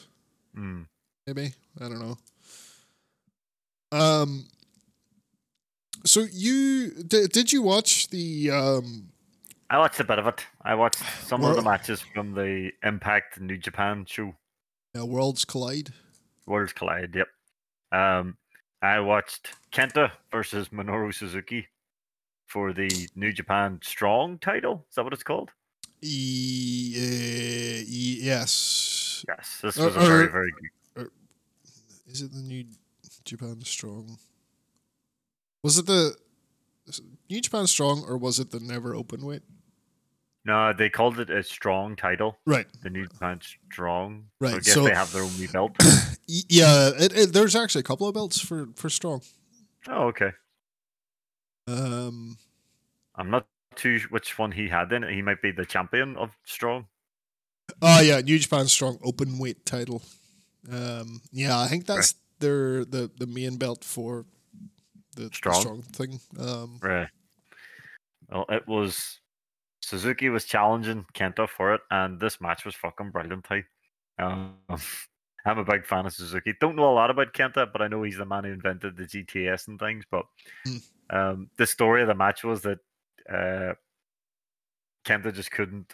Mm. maybe. I don't know. Um. So you did? Did you watch the um? I watched a bit of it. I watched some of the matches from the Impact New Japan show, Uh, Worlds Collide? Worlds Collide. Yep. Um, I watched Kenta versus Minoru Suzuki for the New Japan Strong title. Is that what it's called? E, uh, e, yes. Yes. This Uh, was a very, uh, very good. Is it the New Japan Strong? Was it the New Japan Strong or was it the Never Open Weight? No, they called it a Strong title. Right. The New Japan Strong. So I Right, guess so- they have their own wee belt. Yeah, it, it, there's actually a couple of belts for for Strong. oh, okay. Um, I'm not too which one he had then. He might be the champion of Strong. Oh yeah, New Japan Strong Open Weight title. Um, yeah, I think that's their the the main belt for the Strong. strong thing. Um, Right. Well, it was Suzuki was challenging Kenta for it, and this match was fucking brilliant. Hey, um, I'm a big fan of Suzuki. Don't know a lot about Kenta, but I know he's the man who invented the GTS and things. But Hmm. um, the story of the match was that uh, Kenta just couldn't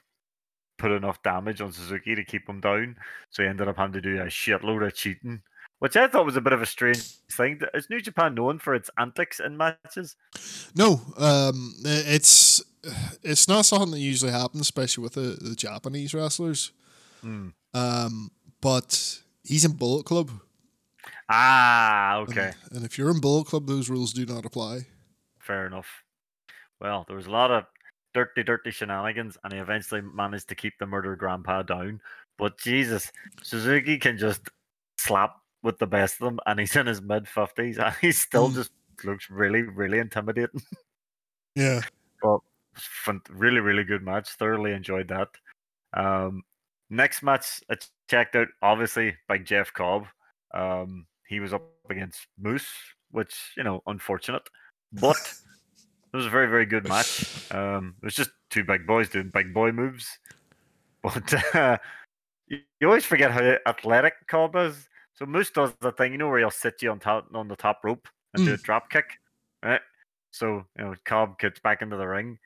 put enough damage on Suzuki to keep him down, so he ended up having to do a shitload of cheating. Which I thought was a bit of a strange thing. Is New Japan known for its antics in matches? no, um, it's it's not something that usually happens, especially with the, the Japanese wrestlers. Hmm. Um, but he's in Bullet Club. Ah, and- okay. And, if you're in Bullet Club, those rules do not apply. Fair enough. Well, there was a lot of dirty, dirty shenanigans, and he eventually managed to keep the murder grandpa down. But Jesus, Suzuki can just slap with the best of them, and he's in his mid 50s, and he still Mm. just looks really, really intimidating. Yeah. But really, really good match. Thoroughly enjoyed that. Um, next match I checked out, obviously by Jeff Cobb. Um, he was up against Moose, which you know, unfortunate, but it was a very, very good match. Um, it was just two big boys doing big boy moves, but uh, you, you always forget how athletic Cobb is. So Moose does the thing, you know, where he'll sit you on top on the top rope and do a drop kick, right? So you know, Cobb gets back into the ring,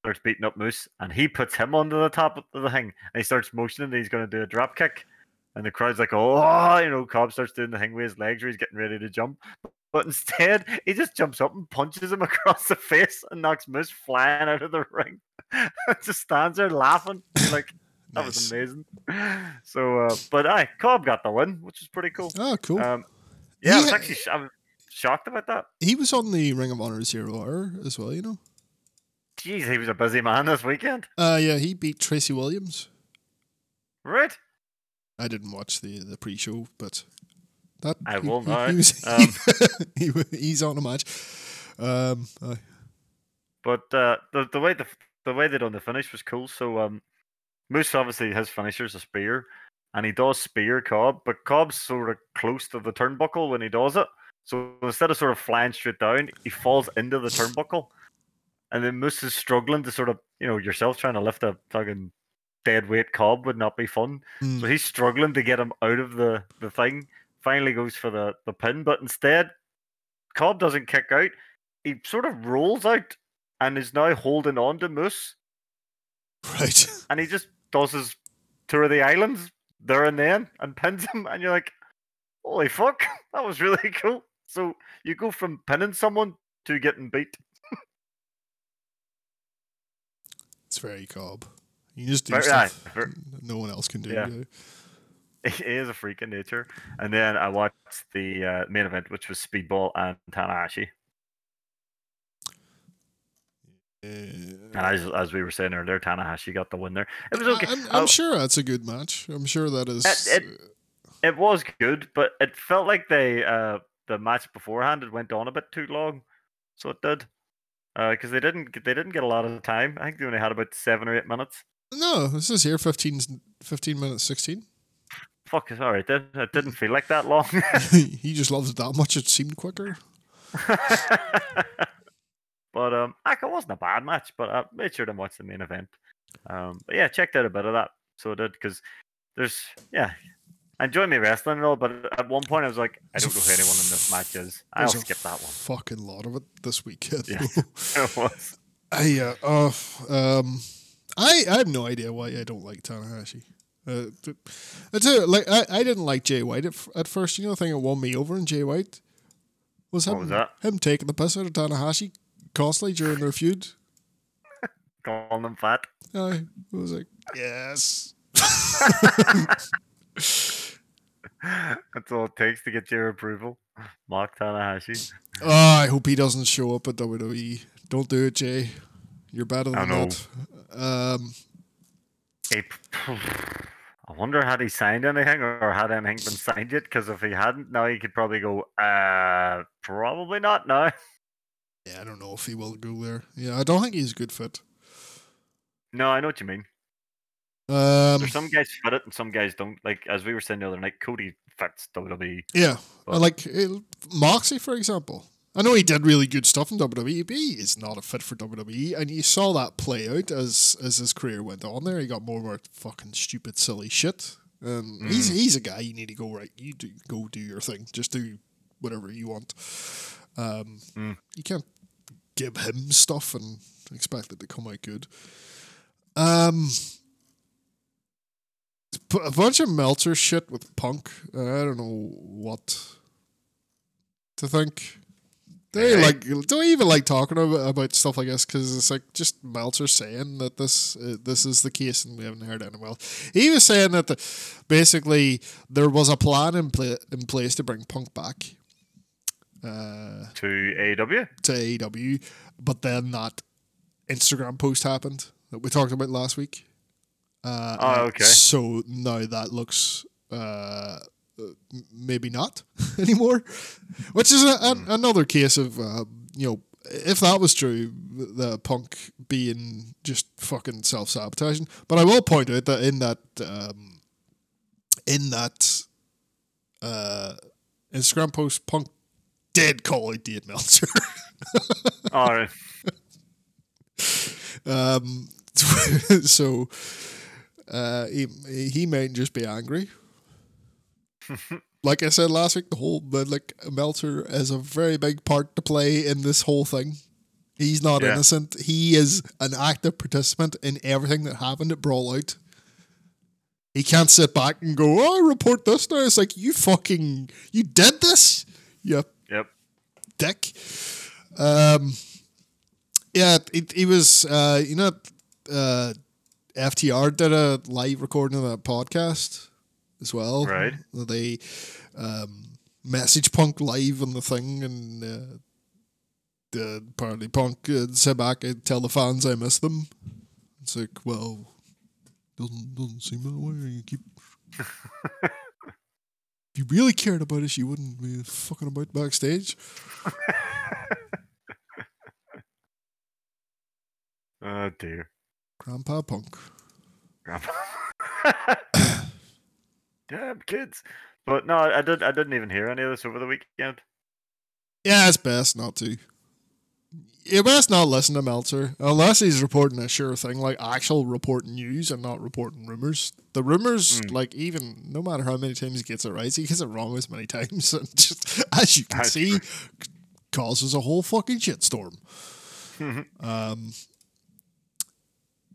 starts beating up Moose, and he puts him onto the top of the thing, and he starts motioning that he's going to do a drop kick, and the crowd's like, "Oh!" You know, Cobb starts doing the thing with his legs, where he's getting ready to jump, but instead he just jumps up and punches him across the face and knocks Moose flying out of the ring. just stands there laughing, like that was amazing. So, uh, but aye, Cobb got the win, which was pretty cool. Oh, cool. Um, yeah, I was actually sh- I was shocked about that. he was on the Ring of Honor Zero Hour as well, you know. Jeez, he was a busy man this weekend, Uh yeah, he beat Tracy Williams. right? I didn't watch the the pre-show, but that I he- will he- now. He was, Um, he, he's on a match. Um. But uh, the the way the the way they done the finish was cool. So um, Moose obviously his finisher's a spear, and he does spear Cobb, but Cobb's sort of close to the turnbuckle when he does it. So instead of sort of flying straight down, he falls into the turnbuckle, and then Moose is struggling to sort of you know yourself trying to lift a fucking dead weight Cobb would not be fun. Hmm. So he's struggling to get him out of the, the thing. Finally goes for the, the pin, but instead, Cobb doesn't kick out. He sort of rolls out and is now holding on to Moose. right. And he just does his tour of the islands there and then and pins him. And you're like, holy fuck, that was really cool. So you go from pinning someone to getting beat. It's very Cobb. You just do Very- stuff aye, ver- no one else can do. Yeah. yeah. He is a freak in nature. And then I watched the uh, main event, which was Speedball and Tanahashi. And Uh, as, as we were saying earlier, Tanahashi got the win there. It was okay. I'm, Oh, I'm sure that's a good match. I'm sure that is. It- it was good, but it felt like they uh, the match beforehand it went on a bit too long, so it did. Because they didn't get- they didn't get a lot of time. I think they only had about seven or eight minutes. no, this is here 15, 15 minutes 16. Fuck, all right. Then it didn't feel like that long. he just loves it that much. It seemed quicker. but um, it wasn't a bad match. But I made sure to watch the main event. Um, but yeah, checked out a bit of that. So I did because there's yeah, I enjoy me wrestling and all, but at one point I was like, I don't know who anyone in this match is. I'll skip that one. Fucking lot of it this weekend. Yeah. It was. I uh, uh, um, I I have no idea why I don't like Tanahashi. Uh, th- I tell like I, I didn't like Jay White at, f- at first. You know, the thing that won me over in Jay White was him was him taking the piss out of Tanahashi constantly during their feud. Calling them fat. I was like, yes. That's all it takes to get your approval. Mark Tanahashi. Oh, I hope he doesn't show up at WWE. Don't do it, Jay. You're better than that. Um, I wonder had he signed anything or had anything been signed yet? Because if he hadn't, now he could probably go. Uh, probably not now. yeah, I don't know if he will go there. Yeah, I don't think he's a good fit. No, I know what you mean. Um, There's some guys fit it and some guys don't. Like as we were saying the other night, Cody fits WWE. Yeah, But- like uh, Moxie, for example. I know he did really good stuff in WWE, but he is not a fit for WWE, and you saw that play out as as his career went on. There, he got more and more fucking stupid, silly shit. And he's he's a guy you need to go right. You do go do your thing. Just do whatever you want. Um, Mm. You can't give him stuff and expect it to come out good. Um, a bunch of Meltzer shit with Punk. I don't know what to think. They Hey. like don't even like talking about, about stuff like this because it's like just Meltzer saying that this uh, this is the case and we haven't heard anyone else. He was saying that the, basically there was a plan in pla in place to bring Punk back uh, To AEW. to AEW, but then that Instagram post happened that we talked about last week. Uh, Oh, okay. So now that looks uh, uh, maybe not anymore, which is a, an, Hmm. another case of uh, you know if that was true, the punk being just fucking self sabotaging. But I will point out that in that um, in that uh, Instagram post, punk did call out Dave Meltzer. All right. Um, so uh, he he might just be angry. Like I said last week, the whole but like Meltzer has a very big part to play in this whole thing. He's not Yeah. innocent. He is an active participant in everything that happened at Brawl Out. He can't sit back and go, "Oh, I report this now." It's like you fucking you did this, Yep. Yep. dick. Um, yeah, it, it was, uh, you know, uh, FTR did a live recording of that podcast as well. Right. They um, message Punk live on the thing, and uh, the apparently Punk uh, said back, "I tell the fans I miss them." It's like, well, doesn't doesn't seem that way. You keep. if you really cared about us, you wouldn't be fucking about backstage. Oh dear. Grandpa Punk. Grandpa. Damn kids. But no, I did. I didn't even hear any of this over the weekend. Yeah, it's best not to. You best not listen to Meltzer unless he's reporting a sure thing, like actual reporting news and not reporting rumors. The rumors, Mm. like even no matter how many times he gets it right, he gets it wrong as many times, and just as you can That's see, true. causes a whole fucking shitstorm. Um,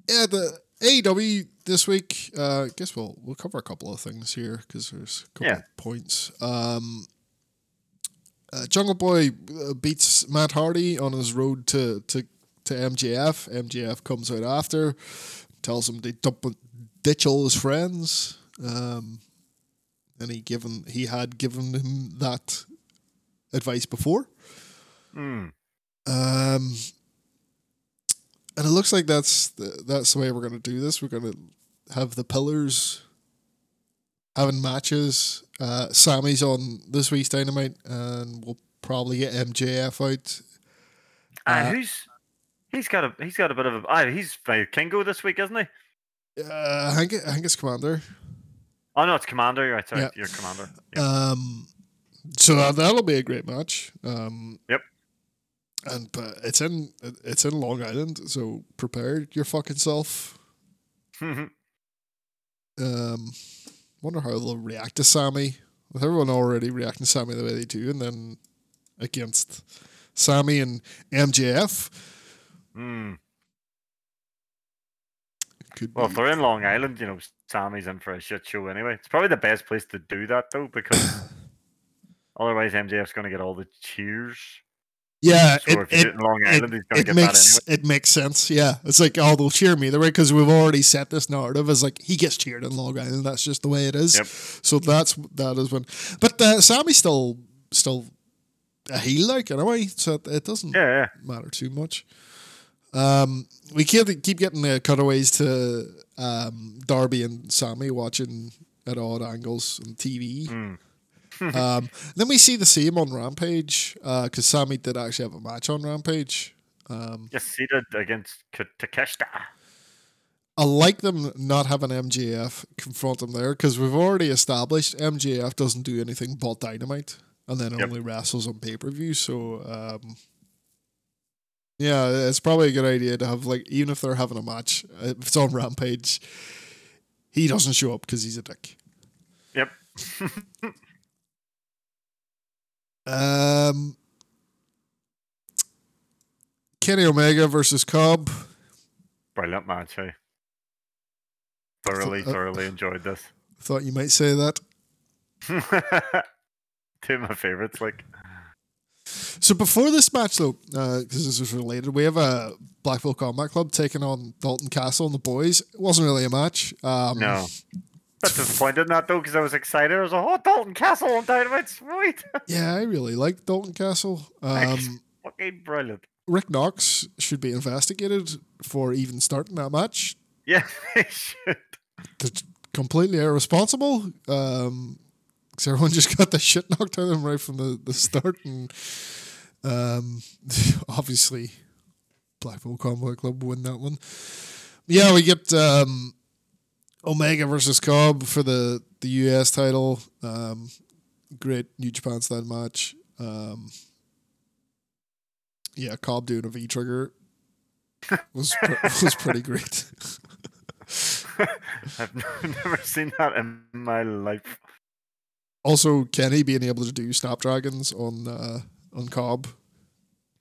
yeah, the AEW this week. Uh, I guess we'll we'll cover a couple of things here because there's a couple Yeah. of points. Um, uh, Jungle Boy uh, beats Matt Hardy on his road to to to MJF. MJF comes out after, tells him to dump, ditch all his friends. Um, and he given he had given him that advice before. Hmm. Um, and it looks like that's the, that's the way we're going to do this. We're going to have the pillars having matches. Uh, Sammy's on this week's Dynamite, and we'll probably get MJF out. Ah, Uh, who's? He's got a. He's got a bit of a. Ah, he's Vikingo this week, isn't he? Uh, I think it, I think it's Komander. Oh no, it's Komander. You're right. Sorry, Yeah. you're Komander. Yeah. Um, so that, that'll be a great match. Um, Yep. And but it's in it's in Long Island, so prepare your fucking self. Um, wonder how they'll react to Sammy with everyone already reacting to Sammy the way they do, and then against Sammy and MJF. Hmm. Could Well, be. if they're in Long Island, you know, Sammy's in for a shit show anyway. It's probably the best place to do that though, because otherwise MJF's going to get all the cheers. Yeah, it, it, it, Island, it that makes anyway. it makes sense. Yeah, it's like oh, they'll cheer me the way because we've already set this narrative as like he gets cheered in Long Island. That's just the way it is. Yep. So that's that is when. But uh, Sammy's still still a heel like in a way, so it, it doesn't Yeah, yeah. matter too much. Um, we keep keep getting the cutaways to um, Darby and Sammy watching at odd angles on TV. Mm. um, then we see the same on Rampage because Sammy did actually have a match on Rampage. Um, Just seated against K- Takeshita. I like them not having MJF confront him there because we've already established MJF doesn't do anything but dynamite and then Yep. only wrestles on pay per view. So, um, yeah, it's probably a good idea to have, like, even if they're having a match, uh, if it's on Rampage, he doesn't show up because he's a dick. Yep. Um, Kenny Omega versus Cobb. Brilliant match, hey. Thoroughly, Uh, thoroughly enjoyed this. Thought you might say that. Two of my favorites, like So before this match, though, because this is related, we have a Blackpool Combat Club taking on Dalton Castle and the boys. It wasn't really a match. Um, no. But disappointed in that though, because I was excited. I was like, "Oh, Dalton Castle on Dynamite, sweet, Yeah, I really like Dalton Castle. Um, fucking brilliant." Rick Knox should be investigated for even starting that match. Yeah, they should. That's completely irresponsible. Um, because everyone just got the shit knocked out of them right from the, the start, and um, obviously Blackpool Combat Club win that one. Yeah, we get um, Omega versus Cobb for the the US title. Um, great New Japan style match. Um, yeah, Cobb doing a V trigger was was pretty great. I've never seen that in my life. Also, Kenny being able to do snapdragons on uh, on Cobb.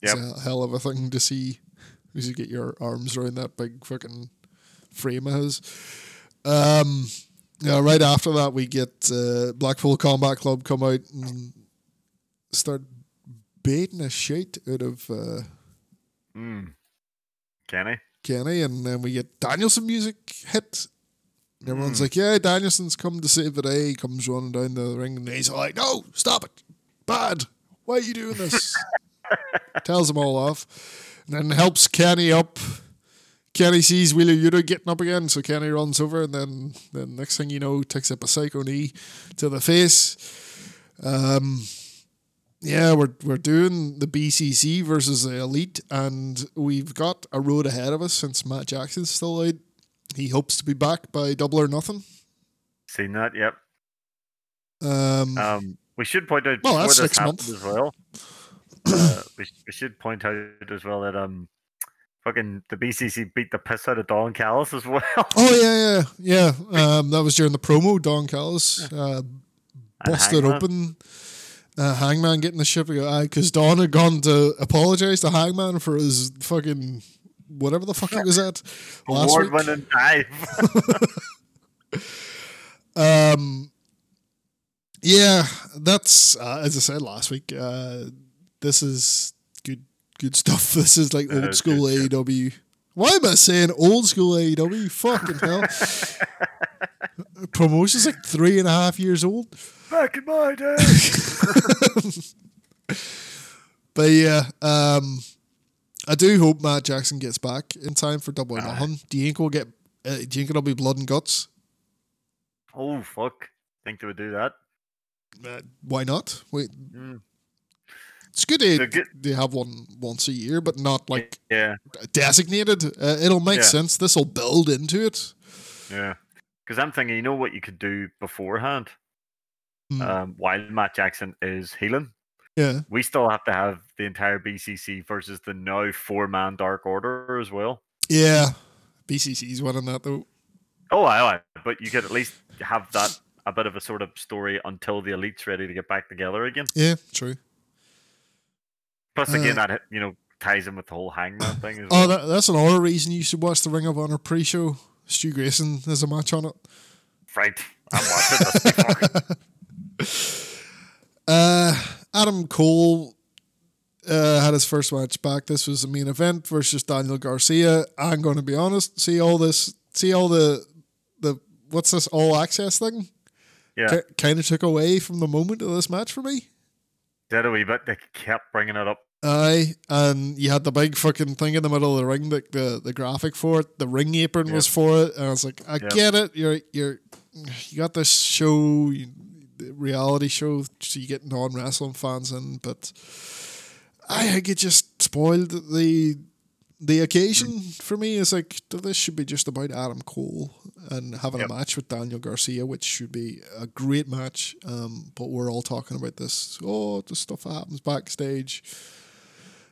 It's a hell of a thing to see. As You get your arms around that big fucking frame of his. Um, yeah, right after that, we get uh, Blackpool Combat Club come out and start baiting a shit out of uh, Mm. Kenny. Kenny, and then we get Danielson music hit. And Everyone's Mm. like, "Yeah, Danielson's come to save the day." He comes running down the ring, and he's like, "No, stop it! Bad! Why are you doing this?" Tells them all off, and then helps Kenny up. Kenny sees Wheeler Yuta getting up again, so Kenny runs over, and then the next thing you know, takes up a psycho knee to the face. Um, yeah, we're we're doing the BCC versus the Elite, and we've got a road ahead of us since Matt Jackson's still out. He hopes to be back by Double or Nothing. Seen that? Yep. Um, Um, we should point out Well, that's six months. as well. uh, we, we should point out as well that um, fucking the BCC beat the piss out of Don Callis as well. oh yeah, yeah, yeah. Um, that was during the promo. Don Callis uh, busted open. Uh, Hangman getting the shit. ship because Don had gone to apologize to Hangman for his fucking whatever the fuck he was at last week. Award-winning dive. Um, yeah, that's uh, as I said last week. Uh, this is good, stuff. This is like That old is school AEW. Why am I saying old school AEW? Fucking hell! Promotion's like three and a half years old. Back in my day. But yeah, um, I do hope Matt Jackson gets back in time for Double or. Nothing. Do you think we'll get? Uh, do you think it'll be blood and guts? oh fuck! Think they would do that? Uh, why not? Wait, Mm. It's good to They're good- they have one once a year, but not like Yeah, designated. Uh, it'll make Yeah. sense. This will build into it. yeah. Because I'm thinking, you know what you could do beforehand. Hmm. Um, while Matt Jackson is healing, yeah, we still have to have the entire BCC versus the now four-man Dark Order as well. yeah. BCC's winning that though. Oh, I, I, but you could at least have that a bit of a sort of story until the elite's ready to get back together again. Yeah, true. Plus, again, Uh, that you know ties in with the whole hangman thing as Oh, well. that, that's another reason you should watch the Ring of Honor pre-show. Stu Grayson has a match on it. right, I'm watching this. Uh, Adam Cole uh, had his first match back. This was the main event versus Daniel Garcia. I'm going to be honest. See all this. See all the the what's this all access thing? Yeah, kind of took away from the moment of this match for me. Did a wee bit. They kept bringing it up. Aye, and you had the big fucking thing in the middle of the ring, the the, the graphic for it. The ring apron was for it, and I was like, I Yep. get it. You're you're you got this show, you, the reality show, so you get non wrestling fans in, but I think it just spoiled the the occasion mm. for me. It's like this should be just about Adam Cole and having Yep. a match with Daniel Garcia, which should be a great match. Um, but we're all talking about this. Oh, the stuff that happens backstage.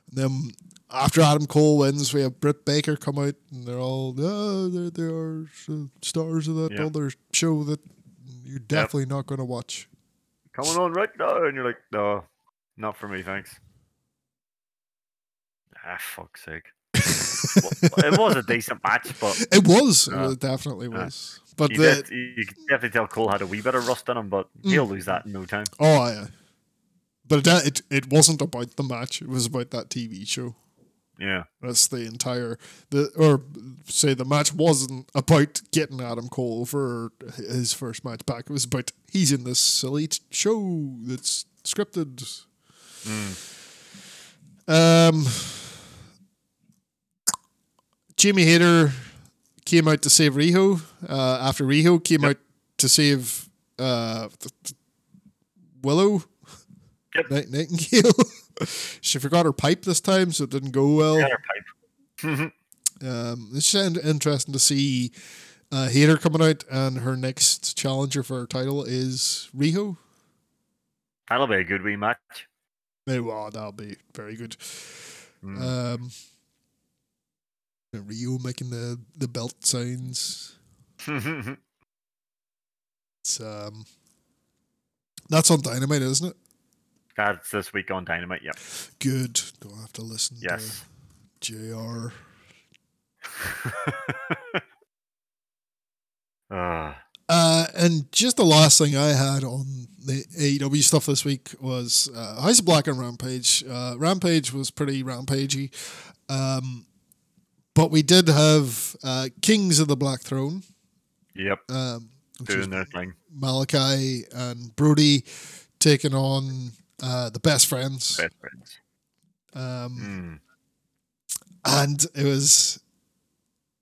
And then after Adam Cole wins, we have Britt Baker come out, and they're all, oh, they're, they are stars of that Yeah. other show that you're definitely not going to watch. Coming on right now, and you're like, no, not for me, thanks. Ah, fuck's sake. It was a decent match, but It was, Uh, it definitely uh, was. But you, the, did, you, could definitely tell Cole had a wee bit of rust in him, but he'll lose that in no time. oh yeah, but it, it it wasn't about the match. It was about that TV show. Yeah. That's the entire the or say the match wasn't about getting Adam Cole for his first match back. It was about he's in this silly t- show that's scripted. Um, Jamie Hayter came out to save Riho. Uh, after Riho came out to save uh, Willow. Yep. Night- Nightingale. she forgot her pipe this time, so it didn't go well. Got her pipe. Um, it's interesting to see uh, Hayter coming out, and her next challenger for her title is Riho. That'll be a good wee match. Oh, that'll be very good. Mm. Um, and Riho making the, the belt sounds. It's um, that's on Dynamite, isn't it? That's this week on Dynamite. Yep. Good. Don't have to listen Yes. to Jr. Ah, Uh, and just the last thing I had on the AEW stuff this week was uh, House of Black and Rampage. Uh, Rampage was pretty rampagey, um, but we did have uh, Kings of the Black Throne, yep. um, Doing their thing. Malachi and Brody taking on uh, the best friends, Best friends. um, Mm. and it was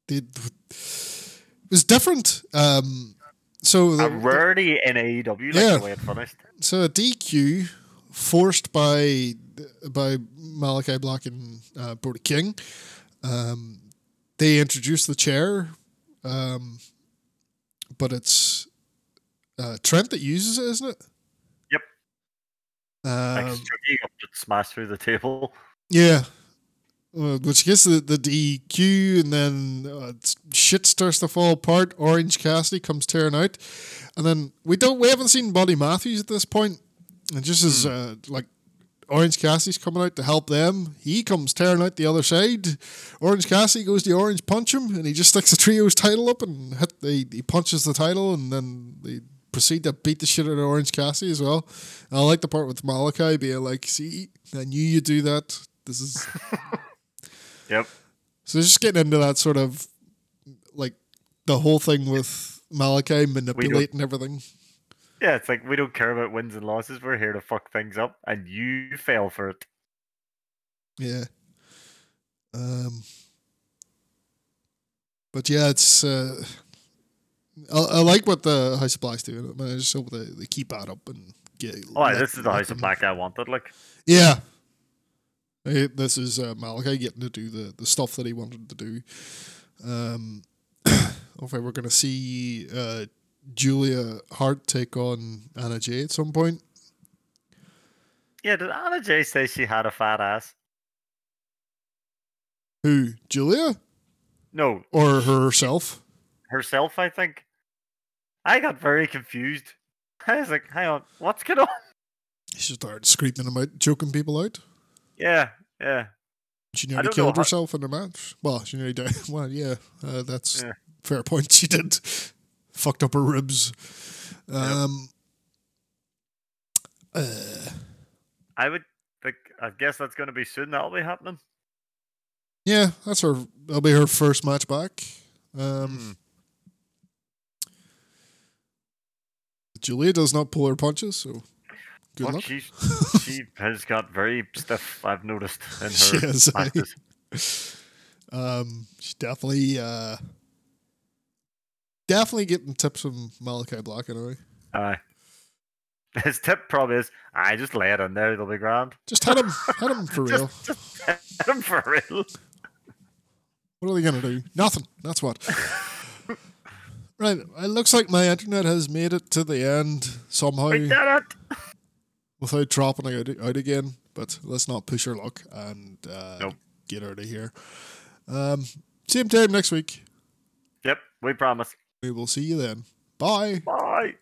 it, it was different. Um, so the- A rarity in AEW, like Yeah. the way it finished. So a DQ forced by by Malachi Black and uh, Brody King. Um, they introduced the chair, um, but it's uh, Trent that uses it, isn't it? Yep. Um, Stricky up to smash through the table. yeah. Uh, which gets the, the DQ, and then uh, shit starts to fall apart. Orange Cassidy comes tearing out, and then we don't we haven't seen Buddy Matthews at this point. point, and just as uh, like Orange Cassidy's coming out to help them, he comes tearing out the other side. Orange Cassidy goes to Orange punch him, and he just sticks the trio's title up and hit. The, he punches the title, and then they proceed to beat the shit out of Orange Cassidy as well. And I like the part with Malachi being like, "See, I knew you'd do that. This is." Yep. So just getting into that sort of like the whole thing with Malachi manipulating everything. Yeah, it's like we don't care about wins and losses. We're here to fuck things up, and you fail for it. Yeah. Um. But yeah, it's. Uh, I, I like what the House of Black's doing. I, just hope they, they keep that up and get. Oh, let- this is the House of Black I wanted. Like, Yeah. Hey, This is uh, Malachi getting to do the, the stuff that he wanted to do. Um, hopefully, we're going to see uh, Julia Hart take on Anna Jay at some point. yeah, did Anna Jay say she had a fat ass? Who? Julia? No, Or herself? herself. I think. I got very confused. I was like, "Hang on, what's going on?" She started screaming about choking people out. Yeah, yeah. She nearly killed how- herself in the match. Well, she nearly died. Well, yeah, uh, that's Yeah. fair point. She did fucked up her ribs. Um, uh, I would think. I guess that's going to be soon. That'll be happening. yeah, that's her. That'll be her first match back. Um, Hmm. Julia does not pull her punches, so good Well, luck. she she has got very stiff. I've noticed in her She has, matches. Um, she's definitely, uh, definitely getting tips from Malachi Black anyway. Aye. His tip probably is, I just lay it in there. It'll be grand. Just hit him, hit him for real. Just, just hit him for real. What are they gonna do? Nothing. That's what. right. It looks like my internet has made it to the end somehow We did it. without dropping out, out again. But let's not push our luck and uh, Nope. get out of here. Um, same time next week. Yep, we promise. We will see you then. Bye. Bye.